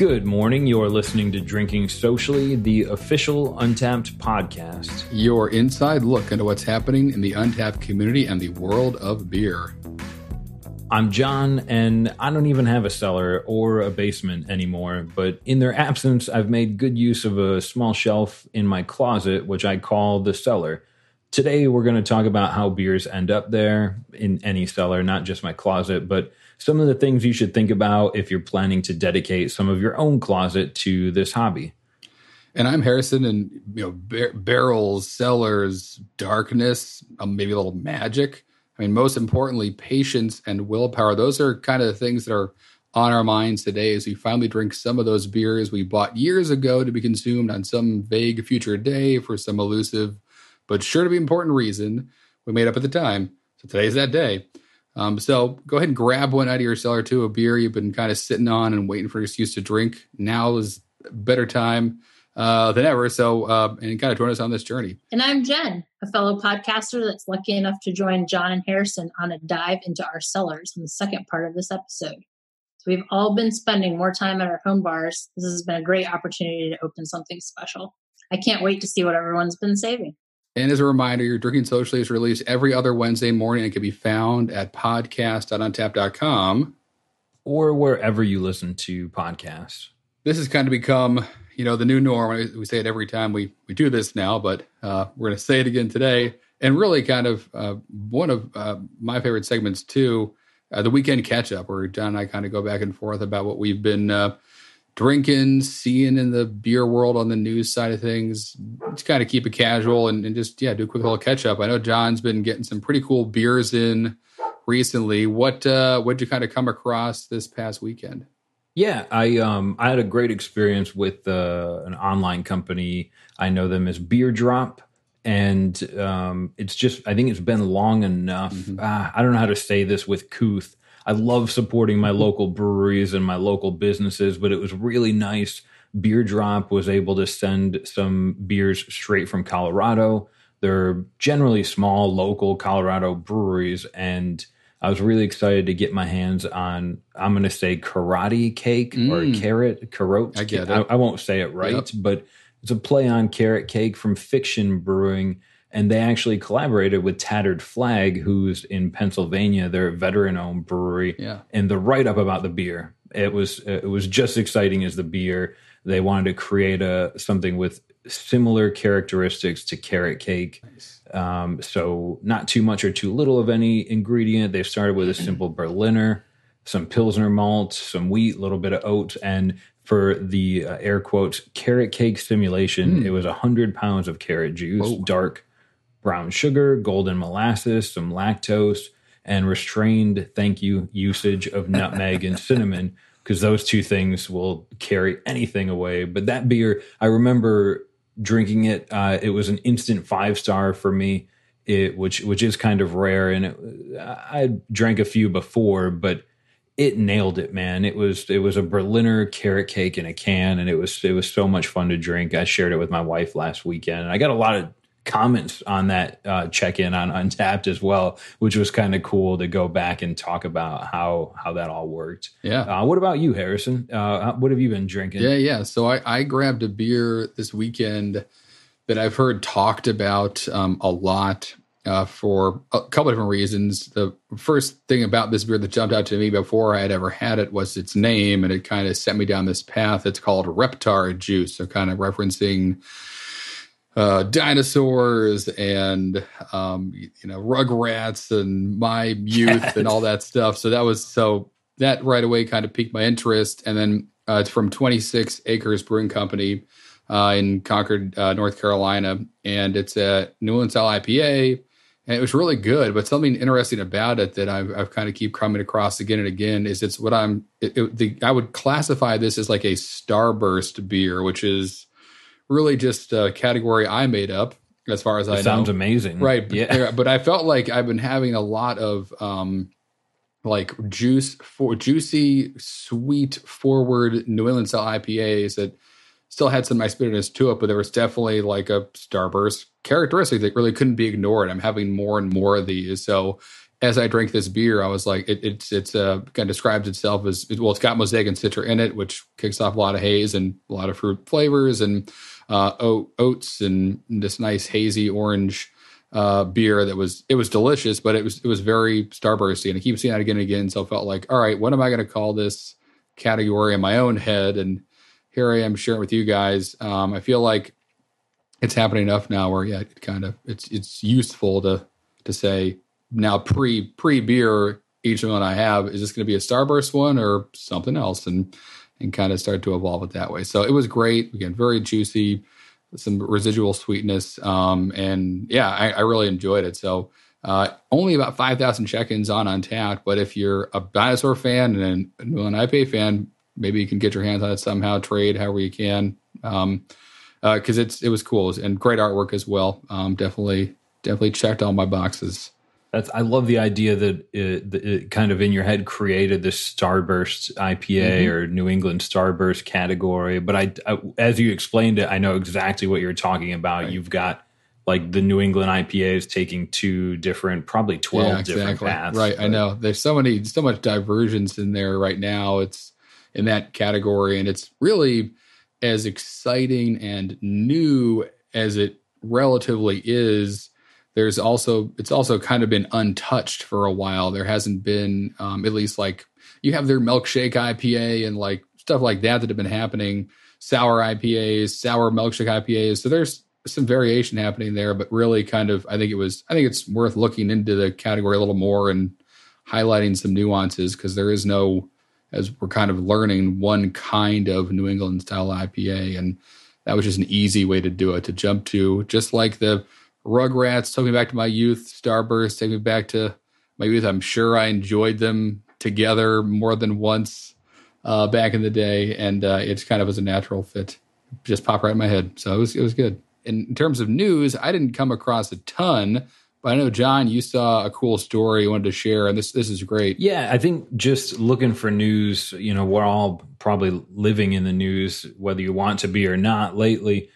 Good morning. You're listening to Drinking Socially, the official Untappd podcast. Your inside look into what's happening in the Untappd community and the world of beer. I'm John, and I don't even have a cellar or a basement anymore, but in their absence, I've made good use of a small shelf in my closet, which I call the cellar. Today, we're going to talk about how beers end up there in any cellar, not just my closet, but some of the things you should think about if you're planning to dedicate some of your own closet to this hobby. And I'm Harrison, and you know, bar- barrels, cellars, darkness, um, maybe a little magic. I mean, most importantly, patience and willpower. Those are kind of the things that are on our minds today as we finally drink some of those beers we bought years ago to be consumed on some vague future day for some elusive but sure to be important reason we made up at the time. So today's that day. Um, so go ahead and grab one out of your cellar too, a beer you've been kind of sitting on and waiting for an excuse to drink. Now is a better time uh, than ever. So, uh, and kind of join us on this journey. And I'm Jen, a fellow podcaster that's lucky enough to join John and Harrison on a dive into our cellars on the second part of this episode. So we've all been spending more time at our home bars. This has been a great opportunity to open something special. I can't wait to see what everyone's been saving. And as a reminder, your Drinking Socially is released every other Wednesday morning and can be found at podcast.untappd.com. Or wherever you listen to podcasts. This has kind of become, you know, the new norm. We say it every time we, we do this now, but uh, we're going to say it again today. And really kind of uh, one of uh, my favorite segments too, uh, the weekend catch up, where John and I kind of go back and forth about what we've been uh, drinking, seeing in the beer world on the news side of things. Just kind of keep it casual and, and just yeah, do a quick little catch up. I know John's been getting some pretty cool beers in recently. What uh what'd you kind of come across this past weekend? Yeah, I um I had a great experience with uh, an online company. I know them as Beer Drop and um, it's just I think it's been long enough. Mm-hmm. Uh, I don't know how to say this with couth, I love supporting my local breweries and my local businesses, but it was really nice. Beer Drop was able to send some beers straight from Colorado. They're generally small local Colorado breweries, and I was really excited to get my hands on. I'm going to say karate cake mm. or carrot carote. I get it. I, I, won't say it right, yep. but it's a play on carrot cake from Fiction Brewing and they actually collaborated with Tattered Flag, who's in Pennsylvania. They're a veteran-owned brewery, yeah. And the write-up about the beer, it was it was just exciting as the beer. They wanted to create a something with similar characteristics to carrot cake. Nice. Um, so not too much or too little of any ingredient. They started with a simple Berliner, some Pilsner malt, some wheat, a little bit of oats, and for the uh, air quotes carrot cake simulation, mm. it was hundred pounds of carrot juice, Whoa. dark brown sugar, golden molasses, some lactose, and restrained, thank you, usage of nutmeg and cinnamon, because those two things will carry anything away. But that beer, I remember drinking it. Uh, it was an instant five star for me, it, which which is kind of rare. And it, I drank a few before, but it nailed it, man. It was it was a Berliner carrot cake in a can, and it was it was so much fun to drink. I shared it with my wife last weekend, and I got a lot of comments on that uh, check-in on Untappd as well, which was kind of cool to go back and talk about how how that all worked. Yeah. Uh, what about you, Harrison? Uh, what have you been drinking? Yeah, yeah. So I, I grabbed a beer this weekend that I've heard talked about um, a lot uh, for a couple different reasons. The first thing about this beer that jumped out to me before I had ever had it was its name, and it kind of sent me down this path. It's called Reptar Juice, so kind of referencing uh, dinosaurs and um, you know Rugrats and my youth and all that stuff. So that was so that right away kind of piqued my interest. And then uh, it's from 26 Acres Brewing Company uh, in Concord, uh, North Carolina, and it's a New England style IPA. And it was really good, but something interesting about it that I've, I've kind of keep coming across again and again is it's what I'm. It, it, the, I would classify this as like a starburst beer, which is really just a category I made up as far as it I sounds know. amazing. Right. Yeah. But I felt like I've been having a lot of um like juice for juicy, sweet, forward New England style IPAs that still had some nice bitterness to it, but there was definitely like a starburst characteristic that really couldn't be ignored. I'm having more and more of these. So as I drank this beer, I was like, it, it's it's uh, kind of describes itself as well. It's got mosaic and citra in it, which kicks off a lot of haze and a lot of fruit flavors and uh, oats and this nice hazy orange uh, beer that was it was delicious, but it was it was very starbursty, and I keep seeing that again and again. So I felt like, all right, what am I going to call this category in my own head? And here I am sharing with you guys. Um, I feel like it's happening enough now where yeah, it kind of it's it's useful to to say now pre pre beer each one I have is this going to be a starburst one or something else and and kind of start to evolve it that way. So it was great. Again, very juicy, some residual sweetness, um, and yeah, I, I, really enjoyed it. So uh, only about five thousand check-ins on Untappd. but if you're a dinosaur fan and an IPA fan, maybe you can get your hands on it somehow, trade however you can, because um, uh, it's it was cool and great artwork as well. Um, definitely definitely checked all my boxes. That's I love the idea that it, it, kind of in your head created this Starburst IPA mm-hmm. or New England Starburst category. But I, I, as you explained it, I know exactly what you're talking about. Right. You've got like the New England IPAs taking two different, probably twelve yeah, exactly. different paths. Right, but. I know. There's so many, so much divergence in there right now. It's in that category, and it's really as exciting and new as it relatively is there's also it's also kind of been untouched for a while. There hasn't been um, at least like you have their milkshake IPA and like stuff like that that have been happening. Sour IPAs, sour milkshake IPAs. So there's some variation happening there, but really kind of I think it was I think it's worth looking into the category a little more and highlighting some nuances because there is no as we're kind of learning one kind of New England style IPA and that was just an easy way to do it to jump to just like the Rugrats took me back to my youth. Starburst took me back to my youth. I'm sure I enjoyed them together more than once uh, back in the day, and uh, it kind of was a natural fit. Just popped right in my head, so it was it was good. In terms of news, I didn't come across a ton, but I know John, you saw a cool story you wanted to share, and this this is great. Yeah, I think just looking for news. You know, we're all probably living in the news, whether you want to be or not. Lately,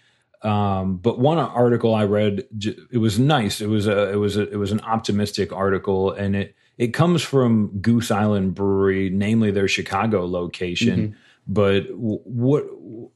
um, but one article I read, it was nice. It was a, it was a, it was an optimistic article, and it it comes from Goose Island Brewery, namely their Chicago location. Mm-hmm. But what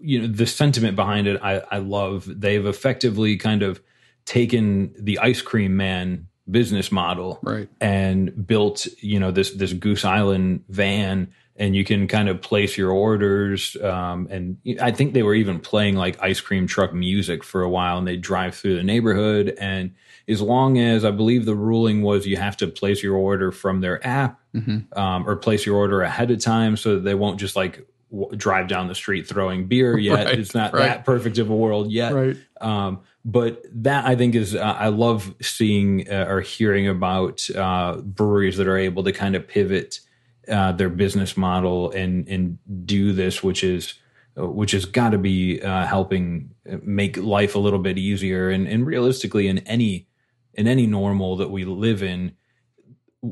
you know, the sentiment behind it, I, I love. They've effectively kind of taken the ice cream man business model, right, and built you know this this Goose Island van and you can kind of place your orders. Um, and I think they were even playing like ice cream truck music for a while, and they drive through the neighborhood. And as long as I believe the ruling was you have to place your order from their app mm-hmm. um, or place your order ahead of time, so that they won't just like w- drive down the street throwing beer yet. Right, it's not right. that perfect of a world yet. Right. Um, but that I think is uh, I love seeing uh, or hearing about uh, breweries that are able to kind of pivot uh, their business model and and do this, which is which has got to be uh, helping make life a little bit easier. And and realistically, in any in any normal that we live in,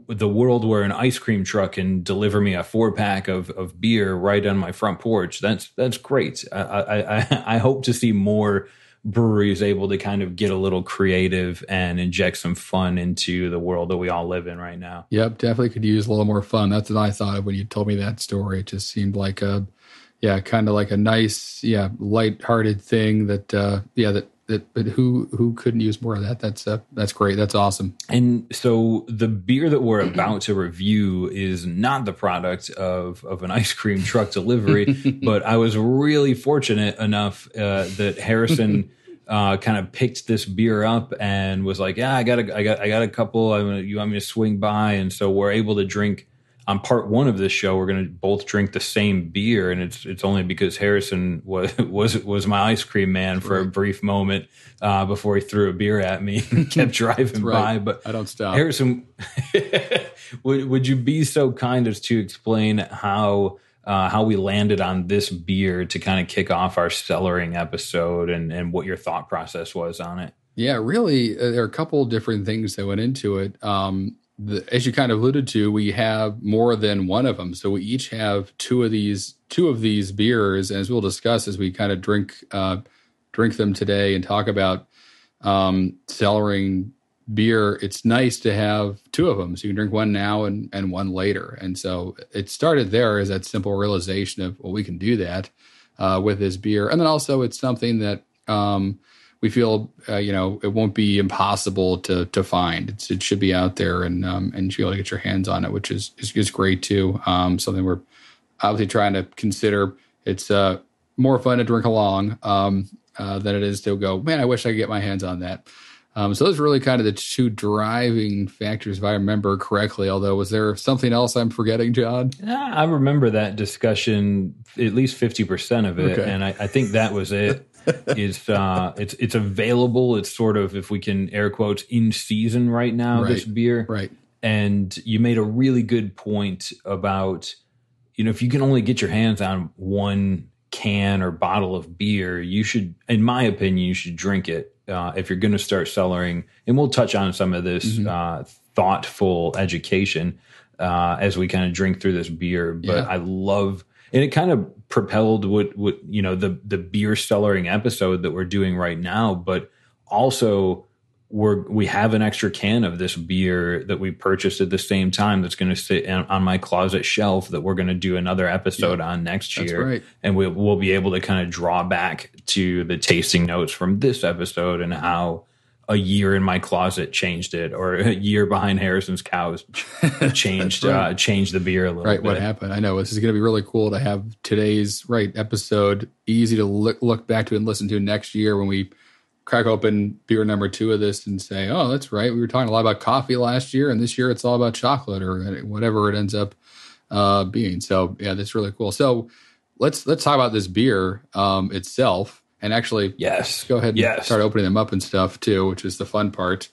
the world where an ice cream truck can deliver me a four pack of, of beer right on my front porch, that's that's great. I, I, I hope to see more brewery is able to kind of get a little creative and inject some fun into the world that we all live in right now. Yep, definitely could use a little more fun. That's what I thought of when you told me that story. It just seemed like a, yeah, kind of like a nice, yeah, light-hearted thing that, uh, yeah, that that, but who who couldn't use more of that? That's uh, that's great. That's awesome. And so the beer that we're about to review is not the product of of an ice cream truck delivery, but I was really fortunate enough uh, that Harrison uh, kind of picked this beer up and was like, "Yeah, I got a, I got, I got a couple. I you want me to swing by?" And so we're able to drink on part one of this show. We're going to both drink the same beer, and it's it's only because Harrison was was was my ice cream man for right. a brief moment uh, before he threw a beer at me and kept driving right. by. But I don't stop. Harrison, would would you be so kind as to explain how? Uh, how we landed on this beer to kind of kick off our cellaring episode and, and what your thought process was on it. Yeah, really, uh, there are a couple different things that went into it. Um, the, as you kind of alluded to, we have more than one of them. So we each have two of these two of these beers, and as we'll discuss as we kind of drink uh, drink them today and talk about um, cellaring beer, it's nice to have two of them. So you can drink one now and, and one later. And so it started there as that simple realization of, well, we can do that uh, with this beer. And then also it's something that um, we feel, uh, you know, it won't be impossible to to find. It's, it should be out there and um, and you should be able to get your hands on it, which is, is, is great too. Um, something we're obviously trying to consider. It's uh, more fun to drink along um, uh, than it is to go, man, I wish I could get my hands on that. Um, so those are really kind of the two driving factors, if I remember correctly. Although, was there something else I'm forgetting, John? Yeah, I remember that discussion, at least fifty percent of it, okay. and I, I, think that was it. is uh, it's it's available. It's sort of if we can air quotes in season right now. Right. This beer, right? And you made a really good point about you know if you can only get your hands on one can or bottle of beer, you should, in my opinion, you should drink it uh, if you're going to start cellaring, and we'll touch on some of this mm-hmm. uh, thoughtful education uh, as we kind of drink through this beer. But yeah. I love, and it kind of propelled what what you know the the beer cellaring episode that we're doing right now, but also we're we have an extra can of this beer that we purchased at the same time that's going to sit on my closet shelf that we're going to do another episode yeah, on next year right. and we, we'll be able to kind of draw back to the tasting notes from this episode and how a year in my closet changed it or a year behind harrison's cows changed right. uh, changed the beer a little bit. right bit. what happened i know this is going to be really cool to have today's right episode easy to look, look back to and listen to next year when we crack open beer number two of this and say, oh, that's right. We were talking a lot about coffee last year, and this year it's all about chocolate or whatever it ends up uh, being. So yeah, that's really cool. So let's let's talk about this beer um, itself, and actually, yes, go ahead and yes. start opening them up and stuff too, which is the fun part.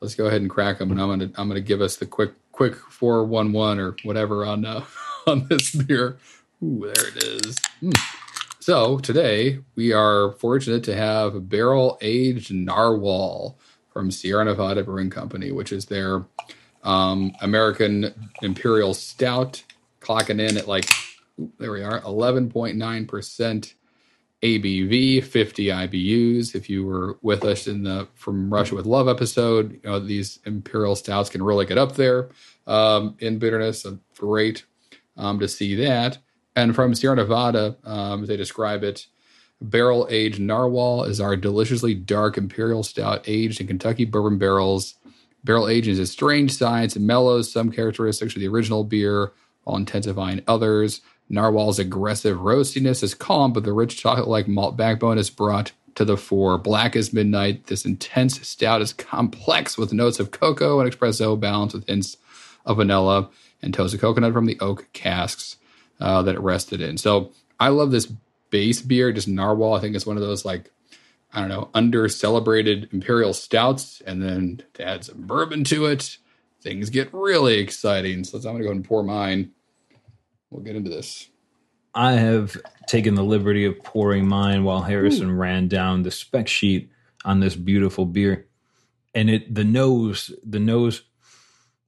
Let's go ahead and crack them, and I'm gonna I'm gonna give us the quick quick four one one or whatever on uh, on this beer. Ooh, there it is. Mm. So today we are fortunate to have barrel aged narwhal from Sierra Nevada Brewing Company, which is their um, American Imperial Stout, clocking in at like there we are, eleven point nine percent ABV, fifty IBUs. If you were with us in the From Russia with Love episode, you know these Imperial Stouts can really get up there um, in bitterness. So great um, to see that. And from Sierra Nevada, um, they describe it barrel aged narwhal is our deliciously dark imperial stout aged in Kentucky bourbon barrels. Barrel aged is a strange science and mellows some characteristics of the original beer while intensifying others. Narwhal's aggressive roastiness is calm, but the rich chocolate like malt backbone is brought to the fore. Black as midnight, this intense stout is complex with notes of cocoa and espresso balanced with hints of vanilla and toasted coconut from the oak casks uh, that it rested in. So I love this base beer, just Narwhal. I think it's one of those like I don't know under celebrated imperial stouts, and then to add some bourbon to it, things get really exciting. So I'm gonna go ahead and pour mine. We'll get into this. I have taken the liberty of pouring mine while Harrison Ooh. ran down the spec sheet on this beautiful beer. And it the nose, the nose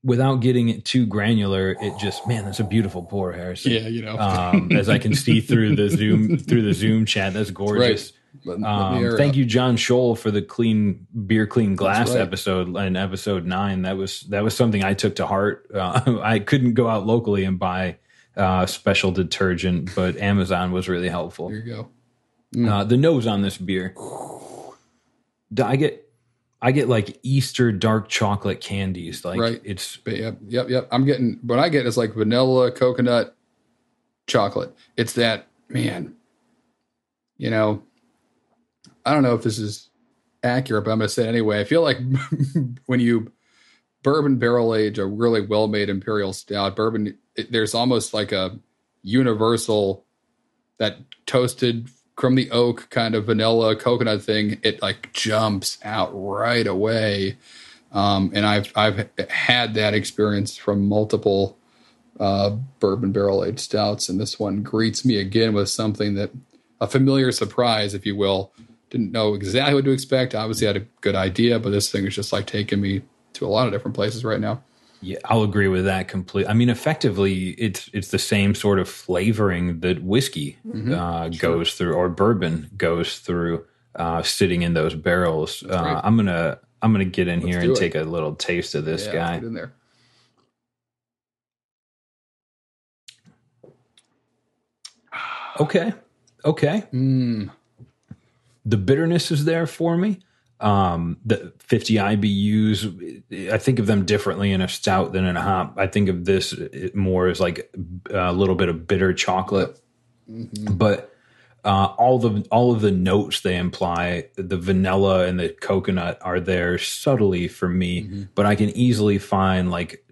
without getting it too granular, it just man, that's a beautiful pour, Harrison. Yeah, you know, um, as I can see through the Zoom through the Zoom chat, that's gorgeous. Right. Um, thank you, John Scholl, for the clean beer, clean glass right. episode in episode nine. That was that was something I took to heart. Uh, I couldn't go out locally and buy uh, special detergent, but Amazon was really helpful. There you go. Mm. Uh, the nose on this beer. I get I get like Easter dark chocolate candies. Like right. it's yep, yep, yep. I'm getting what I get is like vanilla, coconut, chocolate. It's that man. You know, I don't know if this is accurate, but I'm going to say it anyway. I feel like when you bourbon barrel age a really well made imperial stout, bourbon it, there's almost like a universal that toasted from the oak kind of vanilla coconut thing, it like jumps out right away. Um, and I've I've had that experience from multiple uh, bourbon barrel aged stouts, and this one greets me again with something that a familiar surprise, if you will. Didn't know exactly what to expect. Obviously, I had a good idea, but this thing is just like taking me to a lot of different places right now. Yeah, I'll agree with that completely. I mean, effectively, it's it's the same sort of flavoring that whiskey mm-hmm. uh, sure. goes through, or bourbon goes through, uh, sitting in those barrels. Uh, right. I'm gonna I'm gonna get in Let's here and it. take a little taste of this Yeah, guy. In there. Okay, okay. Mm, the bitterness is there for me. Um, the 50 IBUs, I think of them differently in a stout than in a hop. I think of this more as like a little bit of bitter chocolate, mm-hmm. but uh, all the all of the notes they imply, the vanilla and the coconut are there subtly for me. Mm-hmm. But I can easily find like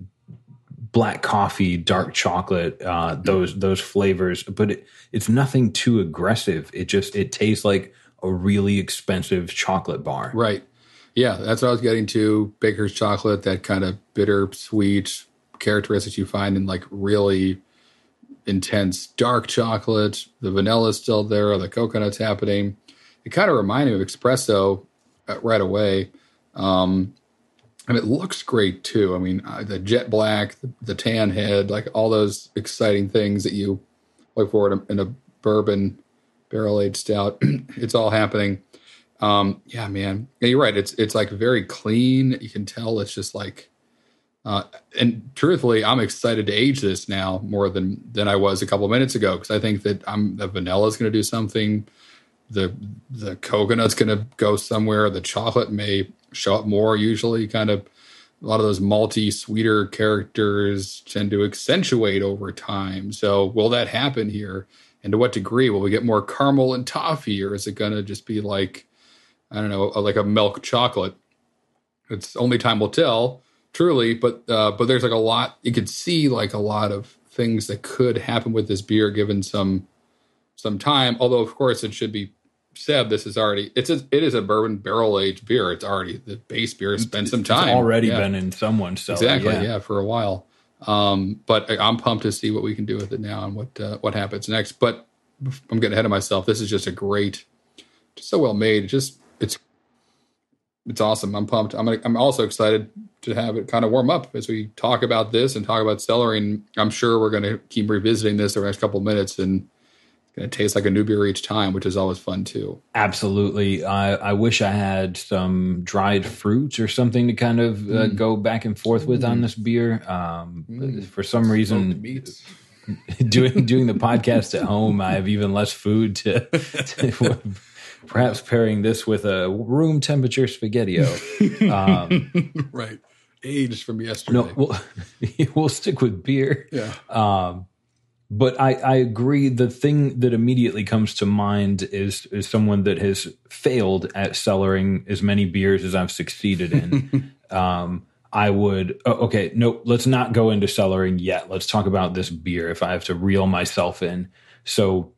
black coffee, dark chocolate, uh, those those flavors. But it, it's nothing too aggressive. It just it tastes like a really expensive chocolate bar. Right. Yeah, that's what I was getting to. Baker's chocolate, that kind of bitter, sweet characteristics you find in like really intense dark chocolate. The vanilla is still there, the coconut's happening. It kind of reminded me of espresso uh, right away. Um, and it looks great too. I mean, uh, the jet black, the, tan head, like all those exciting things that you look for in a bourbon barrel aged stout. it's all happening. Um, yeah, man. Yeah, you're right. It's it's like very clean. You can tell it's just like uh, and truthfully, I'm excited to age this now more than than I was a couple of minutes ago because I think that I'm the vanilla is going to do something. The the coconut's going to go somewhere. The chocolate may show up more. Usually, kind of a lot of those malty, sweeter characters tend to accentuate over time. So, will that happen here? And to what degree will we get more caramel and toffee, or is it going to just be like I don't know, like a milk chocolate? It's only time will tell truly but uh, but there's like a lot you could see like a lot of things that could happen with this beer given some some time although of course it should be said this is already it's a, it is a bourbon barrel aged beer it's already the base beer has spent some time It's already Yeah. been in someone's cellar. exactly yeah. yeah. for a while um but i'm pumped to see what we can do with it now and what uh, what happens next. But i'm getting ahead of myself. This is just a great just so well made. Just it's it's awesome. I'm pumped. I'm i'm also excited to have it kind of warm up as we talk about this and talk about celery. And i'm sure we're going to keep revisiting this the next couple minutes and going to taste like a new beer each time which is always fun too Absolutely. I, I wish I had some dried fruits or something to kind of uh, Mm. go back and forth with on this beer. Um, Mm. For some Smoked reason, meats. doing doing the podcast at home, I have even less food to, to perhaps pairing this with a room temperature spaghettio. Um, right aged from yesterday no, we'll, we'll stick with beer. yeah Um, but I, I agree. The thing that immediately comes to mind is is someone that has failed at cellaring as many beers as I've succeeded in. um, I would oh, okay. No, let's not go into cellaring yet. Let's talk about this beer. If I have to reel myself in, so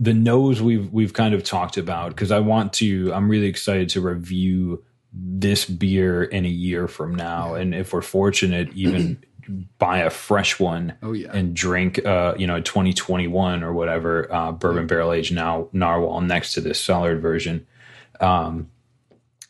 the nose we've we've kind of talked about because I want to. I'm really excited to review this beer in a year from now, and if we're fortunate, even buy a fresh one oh yeah and drink uh you know 2021 or whatever uh bourbon barrel aged now narwhal next to this cellared version um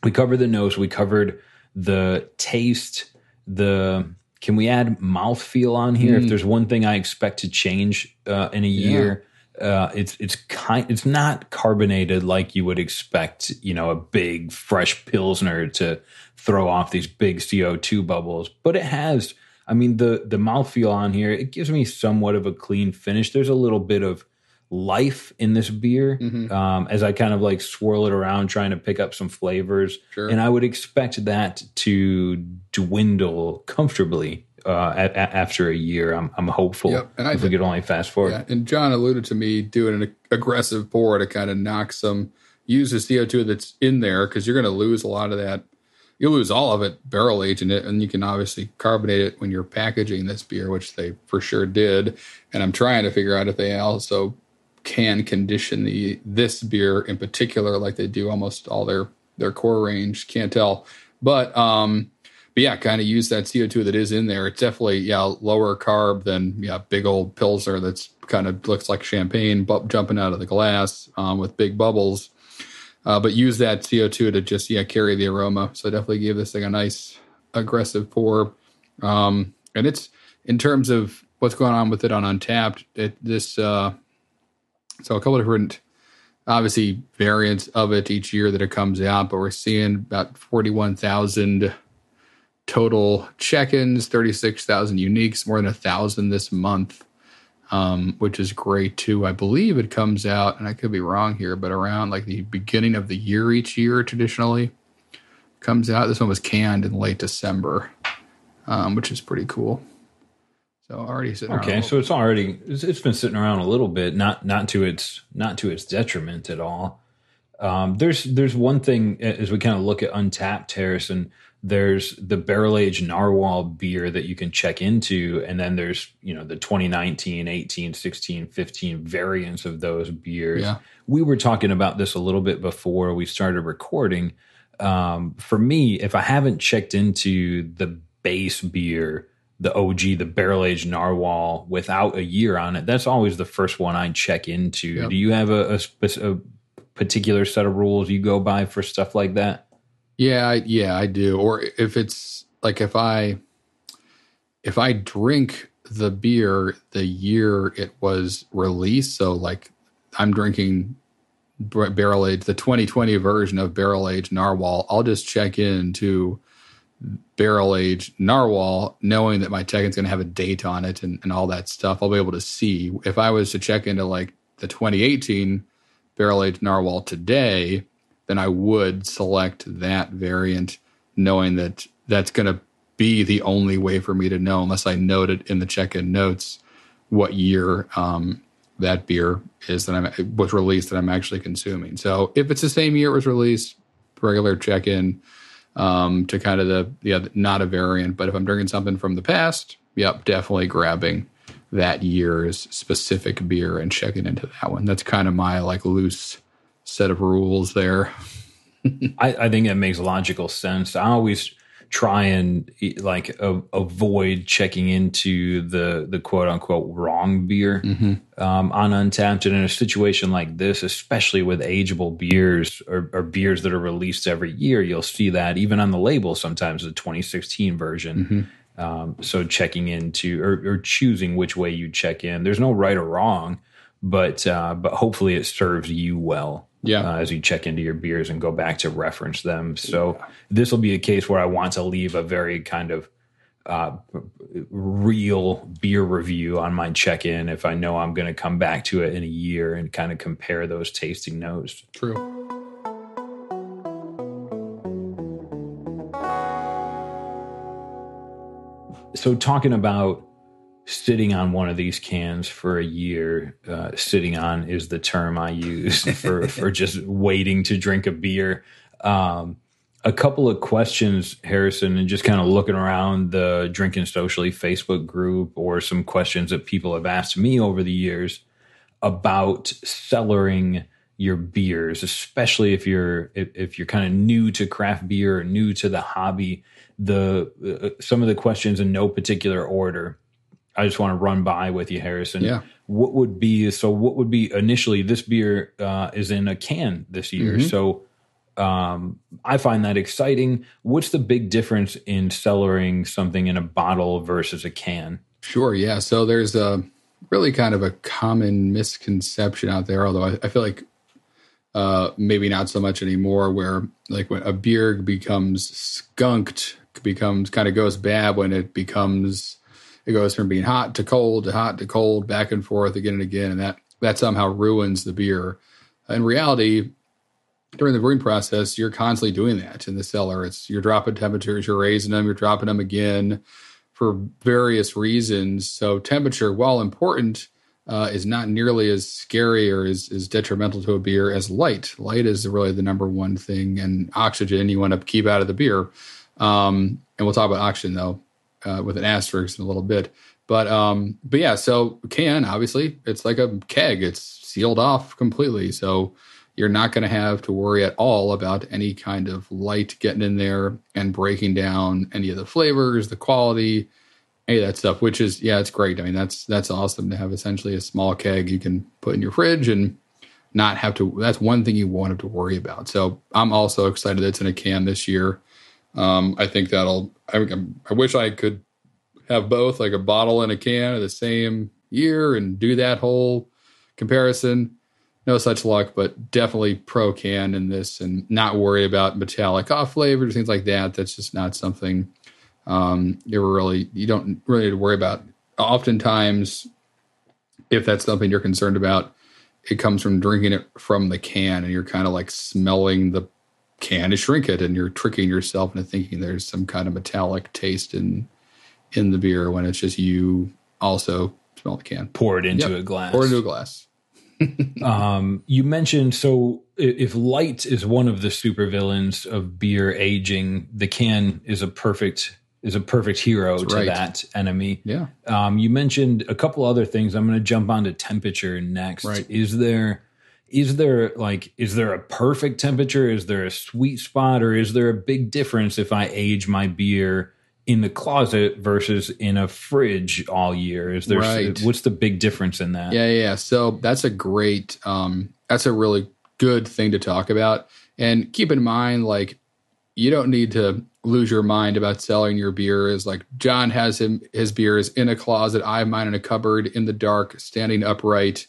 we covered the nose we covered the taste the can we add mouthfeel on here if Mm. there's one thing i expect to change uh in a Yeah. year uh it's it's kind it's not carbonated like you would expect you know a big fresh pilsner to throw off these big co2 bubbles but it has I mean the the mouthfeel on here it gives me somewhat of a clean finish. There's a little bit of life in this beer Mhm. um, as I kind of like swirl it around trying to pick up some flavors, sure and I would expect that to dwindle comfortably uh, a- a- after a year. I'm I'm hopeful Yep, and I if we could only fast forward. Yeah, and John alluded to me doing an aggressive pour to kind of knock some, use the CO2 that's in there because you're going to lose a lot of that. You'll lose all of it barrel aging it, and you can obviously carbonate it when you're packaging this beer, which they for sure did. And I'm trying to figure out if they also can condition the this beer in particular, like they do almost all their their core range. Can't tell, but um, but yeah, kind of use that CO2 that is in there. It's definitely yeah lower carb than yeah big old pilsner that's kind of looks like champagne jumping out of the glass um, with big bubbles. Uh, but use that CO2 to just yeah carry the aroma. So definitely give this thing a nice aggressive pour. Um, and it's in terms of what's going on with it on Untappd. It this uh, so a couple different obviously variants of it each year that it comes out, but we're seeing about 41,000 total check-ins, 36,000 uniques, more than a thousand this month, um, which is great too. I believe it comes out, and I could be wrong here, but around like the beginning of the year each year traditionally comes out. This one was canned in late December, um, which is pretty cool. So already sitting okay, so it's already it's, it's been sitting around a little bit, not not to its not to its detriment at all. Um, there's there's one thing as we kind of look at Untappd Harrison. There's the barrel age narwhal beer that you can check into, and then there's you know the 2019, 18, 16, 15 variants of those beers. Yeah. We were talking about this a little bit before we started recording. Um, for me, if I haven't checked into the base beer the OG, the barrel aged narwhal without a year on it, that's always the first one I check into. Yep. Do you have a, a, a, particular set of rules you go by for stuff like that? Yeah, I, yeah, I do. Or if it's like if I if I drink the beer the year it was released, so like I'm drinking barrel age the 2020 version of barrel age narwhal, I'll just check in to barrel age narwhal, knowing that my is going to have a date on it and, and all that stuff, I'll be able to see. If I was to check into like the 2018 barrel age narwhal today, then I would select that variant, knowing that that's going to be the only way for me to know, unless I noted in the check in notes what year um, that beer is that I'm was released that I'm actually consuming. So if it's the same year it was released, regular check in um, to kind of the yeah not a variant. But if I'm drinking something from the past, yep, definitely grabbing that year's specific beer and checking into that one. That's kind of my like loose set of rules there. I, I, think that makes logical sense. I always try and like a, avoid checking into the the quote unquote wrong beer mm-hmm. um, on Untappd, And in a situation like this, especially with ageable beers or, or, beers that are released every year, you'll see that even on the label sometimes the 2016 version. Mm-hmm. Um, so checking into or, or, choosing which way you check in. There's no right or wrong, but uh, but hopefully it serves you well yeah. Uh, as you check into your beers and go back to reference them. So yeah. this will be a case where I want to leave a very kind of uh, real beer review on my check in if I know I'm going to come back to it in a year and kind of compare those tasting notes. True. So, talking about sitting on one of these cans for a year. Uh, sitting on is the term I use for for just waiting to drink a beer. Um, a couple of questions, Harrison, and just kind of looking around the Drinking Socially Facebook group, or some questions that people have asked me over the years about cellaring your beers, especially if you're if, if you're kind of new to craft beer, or new to the hobby. The uh, some of the questions in no particular order I just want to run by with you, Harrison. Yeah. What would be so? What would be initially? This beer uh, is in a can this year, mm-hmm. so um, I find that exciting. What's the big difference in cellaring something in a bottle versus a can? Sure. Yeah. So there's a really kind of a common misconception out there, although I, I feel like uh, maybe not so much anymore, where like when a beer becomes skunked, becomes kind of goes bad when it becomes it goes from being hot to cold to hot to cold, back and forth again and again, and that that somehow ruins the beer. In reality, during the brewing process, you're constantly doing that in the cellar. It's you're dropping temperatures, you're raising them, you're dropping them again for various reasons. So temperature, while important, uh, is not nearly as scary or as, as detrimental to a beer as light. Light is really the number one thing, and oxygen you want to keep out of the beer. Um, and we'll talk about oxygen though uh, with an asterisk in a little bit. But um, but yeah, so can obviously it's like a keg; it's sealed off completely, so you're not going to have to worry at all about any kind of light getting in there and breaking down any of the flavors, the quality, any of that stuff. Which is yeah, it's great. I mean, that's that's awesome to have essentially a small keg you can put in your fridge and not have to. That's one thing you won't have to worry about. So I'm also excited that it's in a can this year. Um, I think that'll. I, I wish I could have both, like a bottle and a can of the same year, and do that whole comparison. no such luck, but definitely pro can in this and not worry about metallic off flavors, things like that. That's just not something um, you're really, you don't really need to worry about. Oftentimes, if that's something you're concerned about, it comes from drinking it from the can and you're kind of like smelling the can to shrink it and you're tricking yourself into thinking there's some kind of metallic taste in in the beer when it's just you also smell the can. Pour it into yep. a glass. Pour it into a glass. um, you mentioned so if light is one of the supervillains of beer aging, the can is a perfect is a perfect hero That's to right. that enemy. Yeah. Um, you mentioned a couple other things. I'm going to jump onto temperature next. Right. Is there is there like is there a perfect temperature? Is there a sweet spot, or is there a big difference if I age my beer in the closet versus in a fridge all year? Is there right. what's the big difference in that? Yeah, yeah. So that's a great um, that's a really good thing to talk about. And keep in mind, like you don't need to lose your mind about selling your beer is Like John has him his beers in a closet. I have mine in a cupboard in the dark, standing upright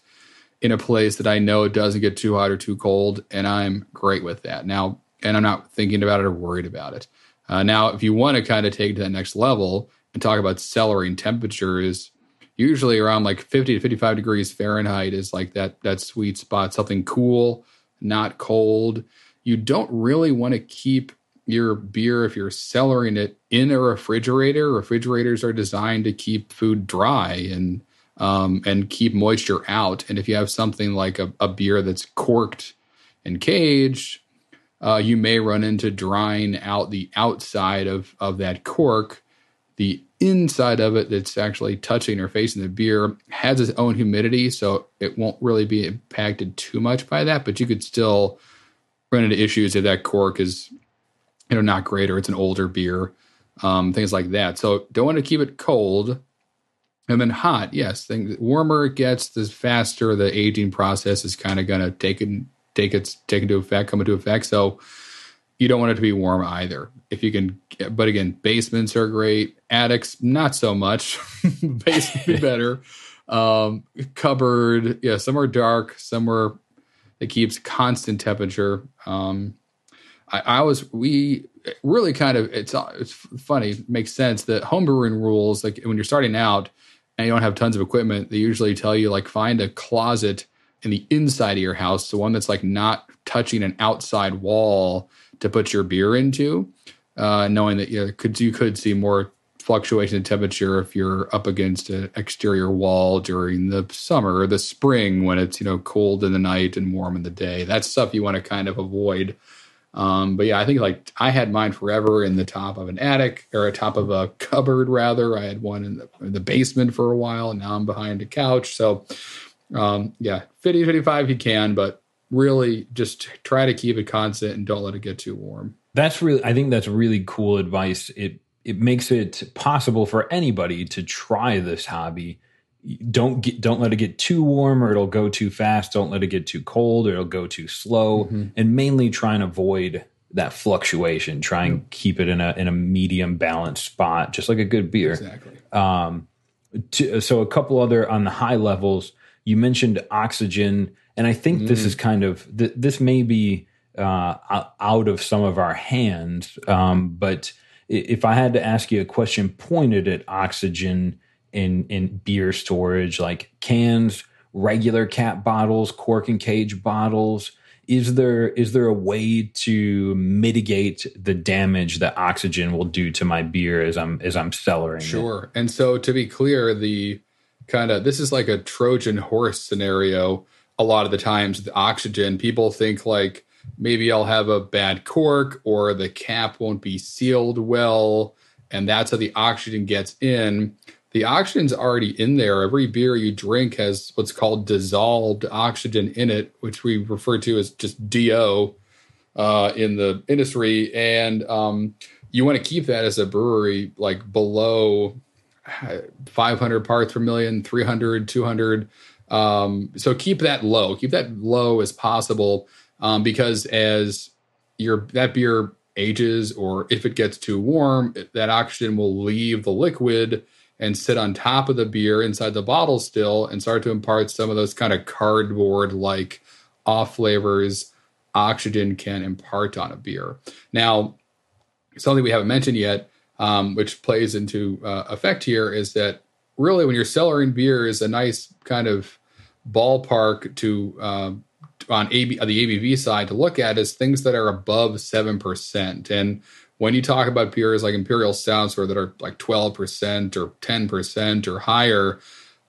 in a place that I know it doesn't get too hot or too cold, and I'm great with that. Now, and I'm not thinking about it or worried about it. Uh, now, if you want to kind of take it to that next level and talk about cellaring temperatures, usually around like 50 to 55 degrees Fahrenheit is like that that sweet spot. Something cool, not cold. You don't really want to keep your beer if you're cellaring it in a refrigerator. Refrigerators are designed to keep food dry and um, and keep moisture out. And if you have something like a, a beer that's corked and caged, uh, you may run into drying out the outside of of that cork. The inside of it that's actually touching or facing the beer has its own humidity, so it won't really be impacted too much by that. But you could still run into issues if that cork is you know not great or it's an older beer, um, things like that. So don't want to keep it cold. And then hot, yes. Things warmer it gets, the faster the aging process is kind of going to take it, take its take into effect, come into effect. So you don't want it to be warm either. If you can, but again, basements are great. Attics, not so much. Basement be better. Um, cupboard, yeah. Some are dark. Some are it keeps constant temperature. Um, I, I was we really kind of it's it's funny makes sense that homebrewing rules like when you're starting out and you don't have tons of equipment they usually tell you like find a closet in the inside of your house the one that's like not touching an outside wall to put your beer into uh, knowing that you know, could you could see more fluctuation in temperature if you're up against an exterior wall during the summer or the spring when it's you know cold in the night and warm in the day. That's stuff you want to kind of avoid um, but yeah, I think like I had mine forever in the top of an attic or a top of a cupboard, rather. I had one in the, in the basement for a while, and now I'm behind a couch. So um, yeah, 50, 55 you can, but really just try to keep it constant and don't let it get too warm. That's really, I think that's really cool advice. It it makes it possible for anybody to try this hobby don't get don't let it get too warm or it'll go too fast don't let it get too cold or it'll go too slow mm-hmm. and mainly try and avoid that fluctuation try and mm-hmm. keep it in a in a medium balanced spot just like a good beer exactly um to, so a couple other on the high levels you mentioned oxygen and i think mm. this is kind of th- this may be uh, out of some of our hands um, but if i had to ask you a question pointed at oxygen in in beer storage, like cans, regular cap bottles, cork and cage bottles. Is there is there a way to mitigate the damage that oxygen will do to my beer as I'm as I'm cellaring? Sure. It? And so to be clear, the kind of this is like a Trojan horse scenario. A lot of the times, the oxygen people think like maybe I'll have a bad cork or the cap won't be sealed well, and that's how the oxygen gets in the oxygen's already in there. Every beer you drink has what's called dissolved oxygen in it, which we refer to as just DO uh, in the industry. And um, you want to keep that as a brewery like below 500 parts per million, 300, 200. Um, so keep that low, keep that low as possible um, because as your that beer ages or if it gets too warm, that oxygen will leave the liquid and sit on top of the beer inside the bottle still and start to impart some of those kind of cardboard like off flavors oxygen can impart on a beer. Now, something we haven't mentioned yet, um, which plays into uh, effect here, is that really when you're cellaring beer is a nice kind of ballpark to uh, on AB, the ABV side to look at is things that are above seven percent. And when you talk about beers like imperial stouts or that are like twelve percent or ten percent or higher,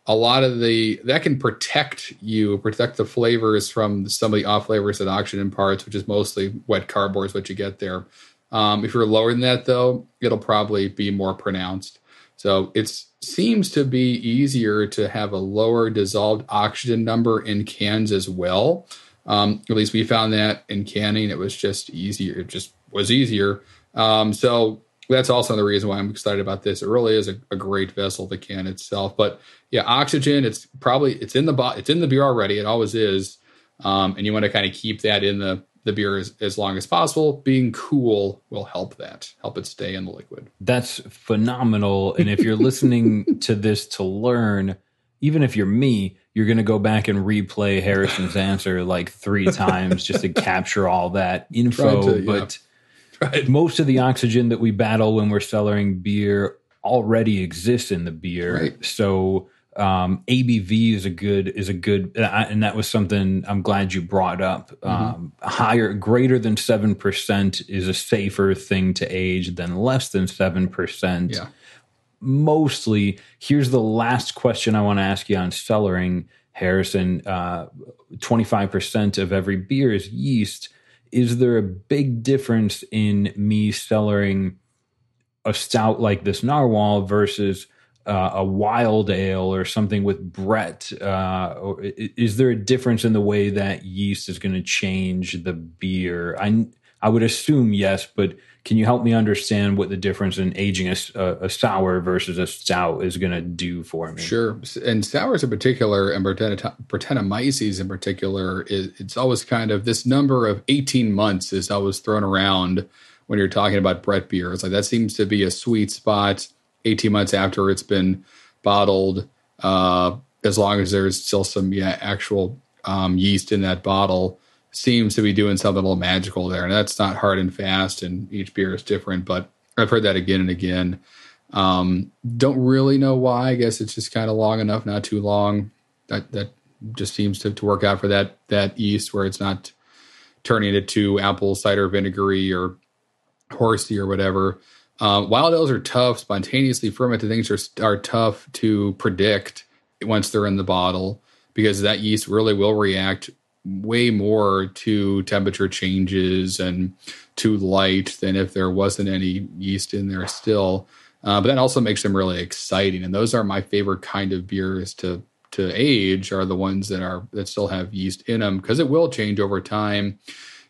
a lot of the that can protect you, protect the flavors from some of the off flavors that oxygen imparts, which is mostly wet cardboard is what you get there. Um, if you're lower than that, though, it'll probably be more pronounced. So it seems to be easier to have a lower dissolved oxygen number in cans as well. Um, at least we found that in canning, it was just easier. It just was easier. Um, so that's also the reason why I'm excited about this. It really is a, a, great vessel, the can itself. But yeah, oxygen. It's probably it's in the bo- it's in the beer already. It always is, um, and you want to kind of keep that in the the beer as, as long as possible. Being cool will help that, help it stay in the liquid. That's phenomenal. And if you're listening to this to learn, even if you're me, you're going to go back and replay Harrison's answer like three times just to capture all that info. To, yeah. But right. most of the oxygen that we battle when we're cellaring beer already exists in the beer. Right. So um, ABV is a good is a good, and that was something I'm glad you brought up. Mm-hmm. Um, higher, greater than seven percent is a safer thing to age than less than seven percent. Yeah. Mostly, here's the last question I want to ask you on cellaring, Harrison. Twenty five percent of every beer is yeast. Is there a big difference in me cellaring a stout like this narwhal versus uh, a wild ale or something with Brett? Uh, or is there a difference in the way that yeast is going to change the beer? I I would assume yes, but can you help me understand what the difference in aging a, a sour versus a stout is going to do for me? Sure, and sours in particular, and Brettanomyces in particular, is, it's always kind of this number of eighteen months is always thrown around when you're talking about Brett beer. It's like that seems to be a sweet spot 18 months after it's been bottled, uh, as long as there's still some yeah, actual um, yeast in that bottle, seems to be doing something a little magical there. And that's not hard and fast, and each beer is different, but I've heard that again and again. Um, don't really know why. I guess it's just kind of long enough, not too long. That that just seems to, to work out for that that yeast where it's not turning it to apple cider vinegary or horsey or whatever. Uh, wild ales are tough. Spontaneously fermented things are are tough to predict once they're in the bottle because that yeast really will react way more to temperature changes and to light than if there wasn't any yeast in there still. Uh, but that also makes them really exciting, and those are my favorite kind of beers to to age. Are the ones that are that still have yeast in them because it will change over time.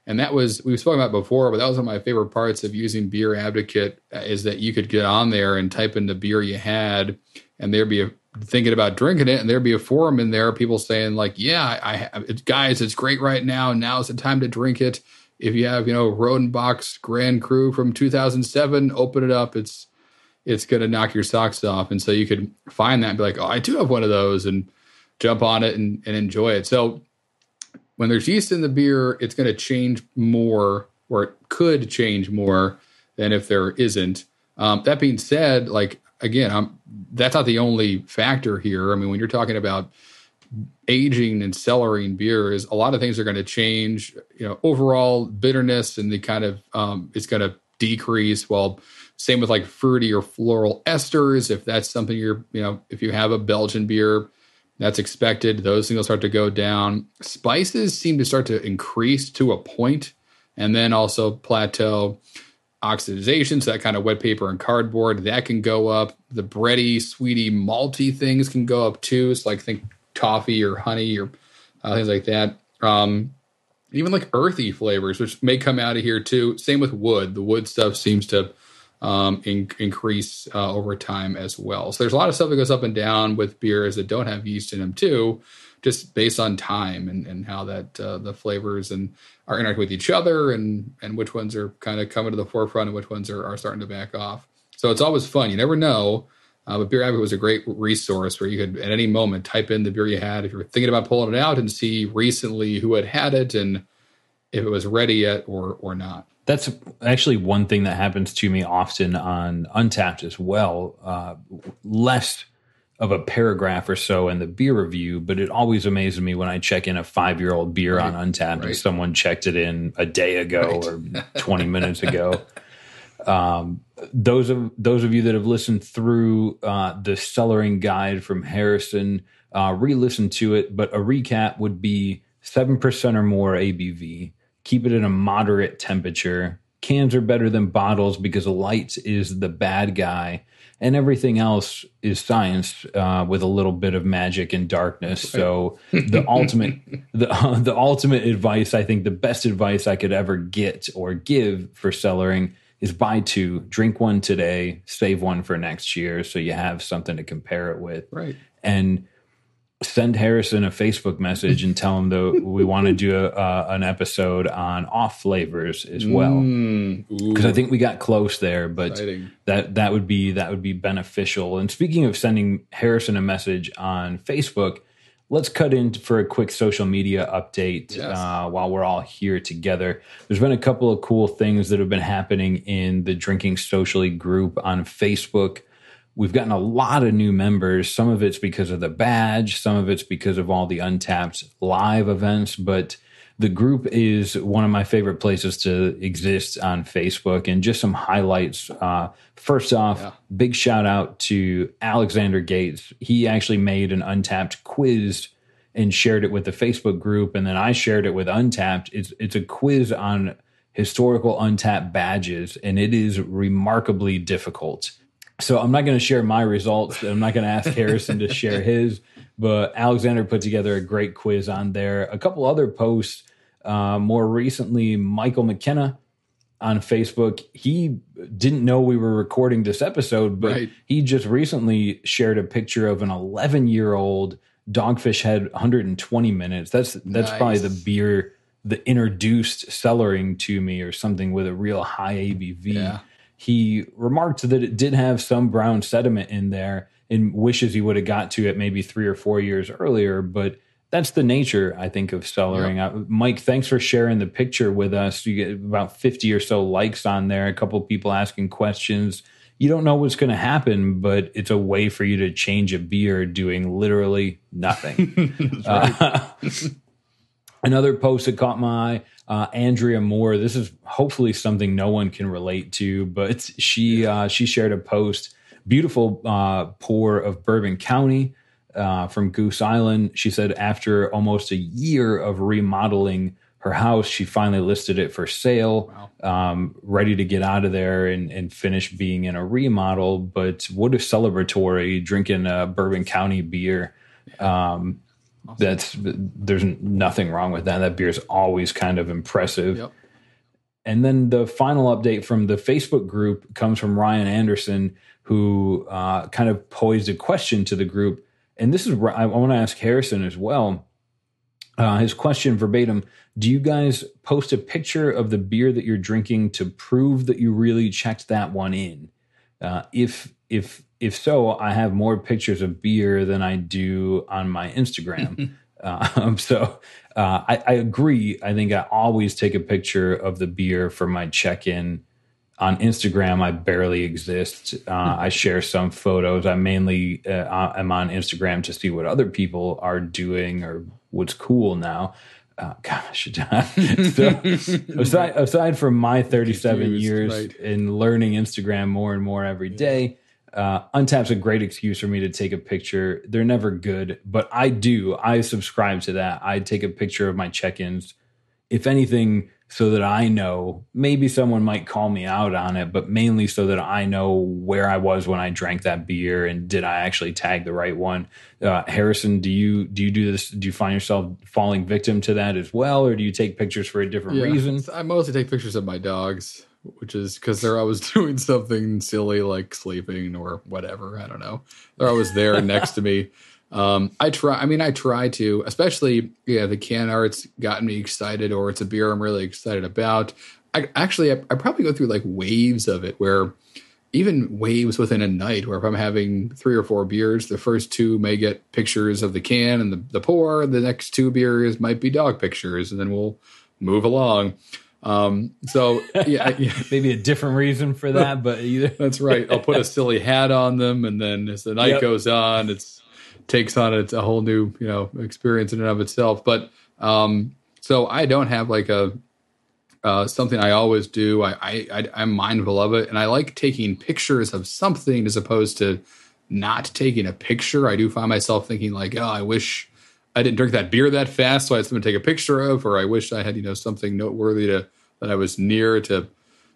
And that was we've spoken about before, but that was one of my favorite parts of using Beer Advocate uh, is that you could get on there and type in the beer you had, and there'd be a thinking about drinking it, and there'd be a forum in there, people saying like, "Yeah, I, I guys, it's great right now. Now's the time to drink it. If you have, you know, Rodenbach's Grand Cru from 2007, open it up. It's it's gonna knock your socks off." And so you could find that and be like, "Oh, I do have one of those," and jump on it and, and enjoy it. So when there's yeast in the beer, it's going to change more, or it could change more than if there isn't. Um, that being said, like again, I'm, that's not the only factor here. I mean, when you're talking about aging and cellaring beers, a lot of things are going to change. You know, overall bitterness and the kind of um, it's going to decrease. Well, same with like fruity or floral esters. If that's something you're, you know, if you have a Belgian beer, that's expected. Those things will start to go down. Spices seem to start to increase to a point and then also plateau. Oxidization, so that kind of wet paper and cardboard, that can go up. The bready, sweety, malty things can go up too. So, like, think toffee or honey or uh, things like that. Um, even like earthy flavors, which may come out of here too. Same with wood. The wood stuff seems to um, in, increase uh, over time as well. So there's a lot of stuff that goes up and down with beers that don't have yeast in them too, just based on time and, and how that uh, the flavors and are interacting with each other and and which ones are kind of coming to the forefront and which ones are, are starting to back off. So it's always fun. You never know. Uh, but Beer Advocate was a great resource where you could, at any moment, type in the beer you had if you were thinking about pulling it out and see recently who had had it and if it was ready yet or or not. That's actually one thing that happens to me often on Untappd as well. Uh, less of a paragraph or so in the beer review, but it always amazes me when I check in a five year old beer right, on Untappd right. and someone checked it in a day ago right. or 20 minutes ago. Um, those of those of you that have listened through uh, the cellaring guide from Harrison, uh, re-listen to it. But a recap would be seven percent or more ABV. Keep it at a moderate temperature. Cans are better than bottles because light is the bad guy, and everything else is science uh, with a little bit of magic and darkness. So the ultimate, the uh, the ultimate advice, I think, the best advice I could ever get or give for cellaring is buy two, drink one today, save one for next year, so you have something to compare it with. Right. And send Harrison a Facebook message and tell him that we want to do a, uh, an episode on off flavors as well. Because mm, I think we got close there, but Exciting. that that would be that would be beneficial. And speaking of sending Harrison a message on Facebook, let's cut in for a quick social media update yes. uh, while we're all here together. There's been a couple of cool things that have been happening in the Drinking Socially group on Facebook. We've gotten a lot of new members. Some of it's because of the badge, some of it's because of all the untappd live events, but the group is one of my favorite places to exist on Facebook. And just some highlights. Uh, first off, yeah. big shout out to Alexander Gates. He actually made an untappd quiz and shared it with the Facebook group, and then I shared it with Untappd. It's it's a quiz on historical Untappd badges, and it is remarkably difficult. So I'm not going to share my results. I'm not going to ask Harrison to share his, but Alexander put together a great quiz on there. A couple other posts. Uh, more recently, Michael McKenna on Facebook. He didn't know we were recording this episode, but right. he just recently shared a picture of an 11 year old Dogfish Head 120 minutes. That's that's nice. probably the beer that introduced cellaring to me, or something with a real high ABV. Yeah he remarked that it did have some brown sediment in there and wishes he would have got to it maybe three or four years earlier. But that's the nature, I think, of cellaring. Yep. Uh, Mike, thanks for sharing the picture with us. You get about 50 or so likes on there, a couple people asking questions. You don't know what's going to happen, but it's a way for you to change a beer doing literally nothing. uh, another post that caught my eye uh, Andrea Moore. This is hopefully something no one can relate to, but she uh, she shared a post, beautiful uh, pour of Bourbon County uh, from Goose Island. She said after almost a year of remodeling her house, she finally listed it for sale, wow. um, ready to get out of there and, and finish being in a remodel. But what a celebratory drinking a Bourbon County beer. Um, Awesome. That's there's nothing wrong with that. That beer is always kind of impressive. Yep. And then the final update from the Facebook group comes from Ryan Anderson, who uh, kind of posed a question to the group. And this is I want to ask Harrison as well. Uh, his question verbatim: Do you guys post a picture of the beer that you're drinking to prove that you really checked that one in? Uh, if if if so, I have more pictures of beer than I do on my Instagram. um, so uh, I, I, agree. I think I always take a picture of the beer for my check in. On Instagram, I barely exist. Uh, I share some photos. I mainly uh, am on Instagram to see what other people are doing or what's cool now. Uh, gosh, so aside, aside from my 37 years right. in learning Instagram more and more every day, uh, Untappd's a great excuse for me to take a picture. They're never good, but I do. I subscribe to that. I take a picture of my check-ins, if anything, so that I know. Maybe someone might call me out on it, but mainly so that I know where I was when I drank that beer and did I actually tag the right one. Uh, Harrison, do you do you do this? Do you find yourself falling victim to that as well, or do you take pictures for a different yeah, reason? I mostly take pictures of my dogs which is because they're always doing something silly like sleeping or whatever. I don't know. They're always there next to me. Um, I try. I mean, I try to, especially yeah, the can art's gotten me excited, or it's a beer I'm really excited about. I actually, I, I probably go through like waves of it where even waves within a night where if I'm having three or four beers, the first two may get pictures of the can and the, the pour, the next two beers might be dog pictures, and then we'll move along. Um, so yeah, maybe a different reason for that, but either that's right. I'll put a silly hat on them, and then as the night yep. goes on, it's takes on it's a whole new you know experience in and of itself. But um, so I don't have like a uh, something I always do. I, I, I am mindful of it, and I like taking pictures of something as opposed to not taking a picture. I do find myself thinking like, oh, I wish I didn't drink that beer that fast, so I had something to take a picture of, or I wish I had you know something noteworthy to that I was near to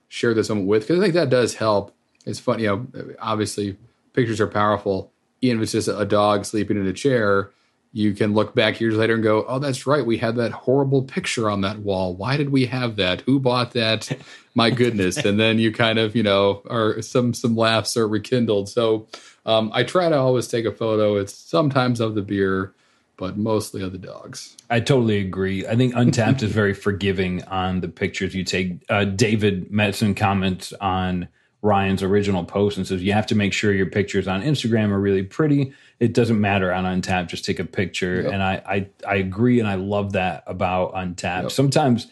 share this moment with, because I think that does help. It's fun, you know. Obviously, pictures are powerful. Even if it's just a dog sleeping in a chair, you can look back years later and go, "Oh, that's right. We had that horrible picture on that wall. Why did we have that? Who bought that? My goodness!" and then you kind of, you know, are some some laughs are rekindled. So um, I try to always take a photo. It's sometimes of the beer, but mostly other dogs. I totally agree. I think Untappd is very forgiving on the pictures you take. Uh, David Metzen comments on Ryan's original post and says you have to make sure your pictures on Instagram are really pretty it doesn't matter on Untappd. Just take a picture, yep. and I, I I agree, and I love that about Untappd. Yep. Sometimes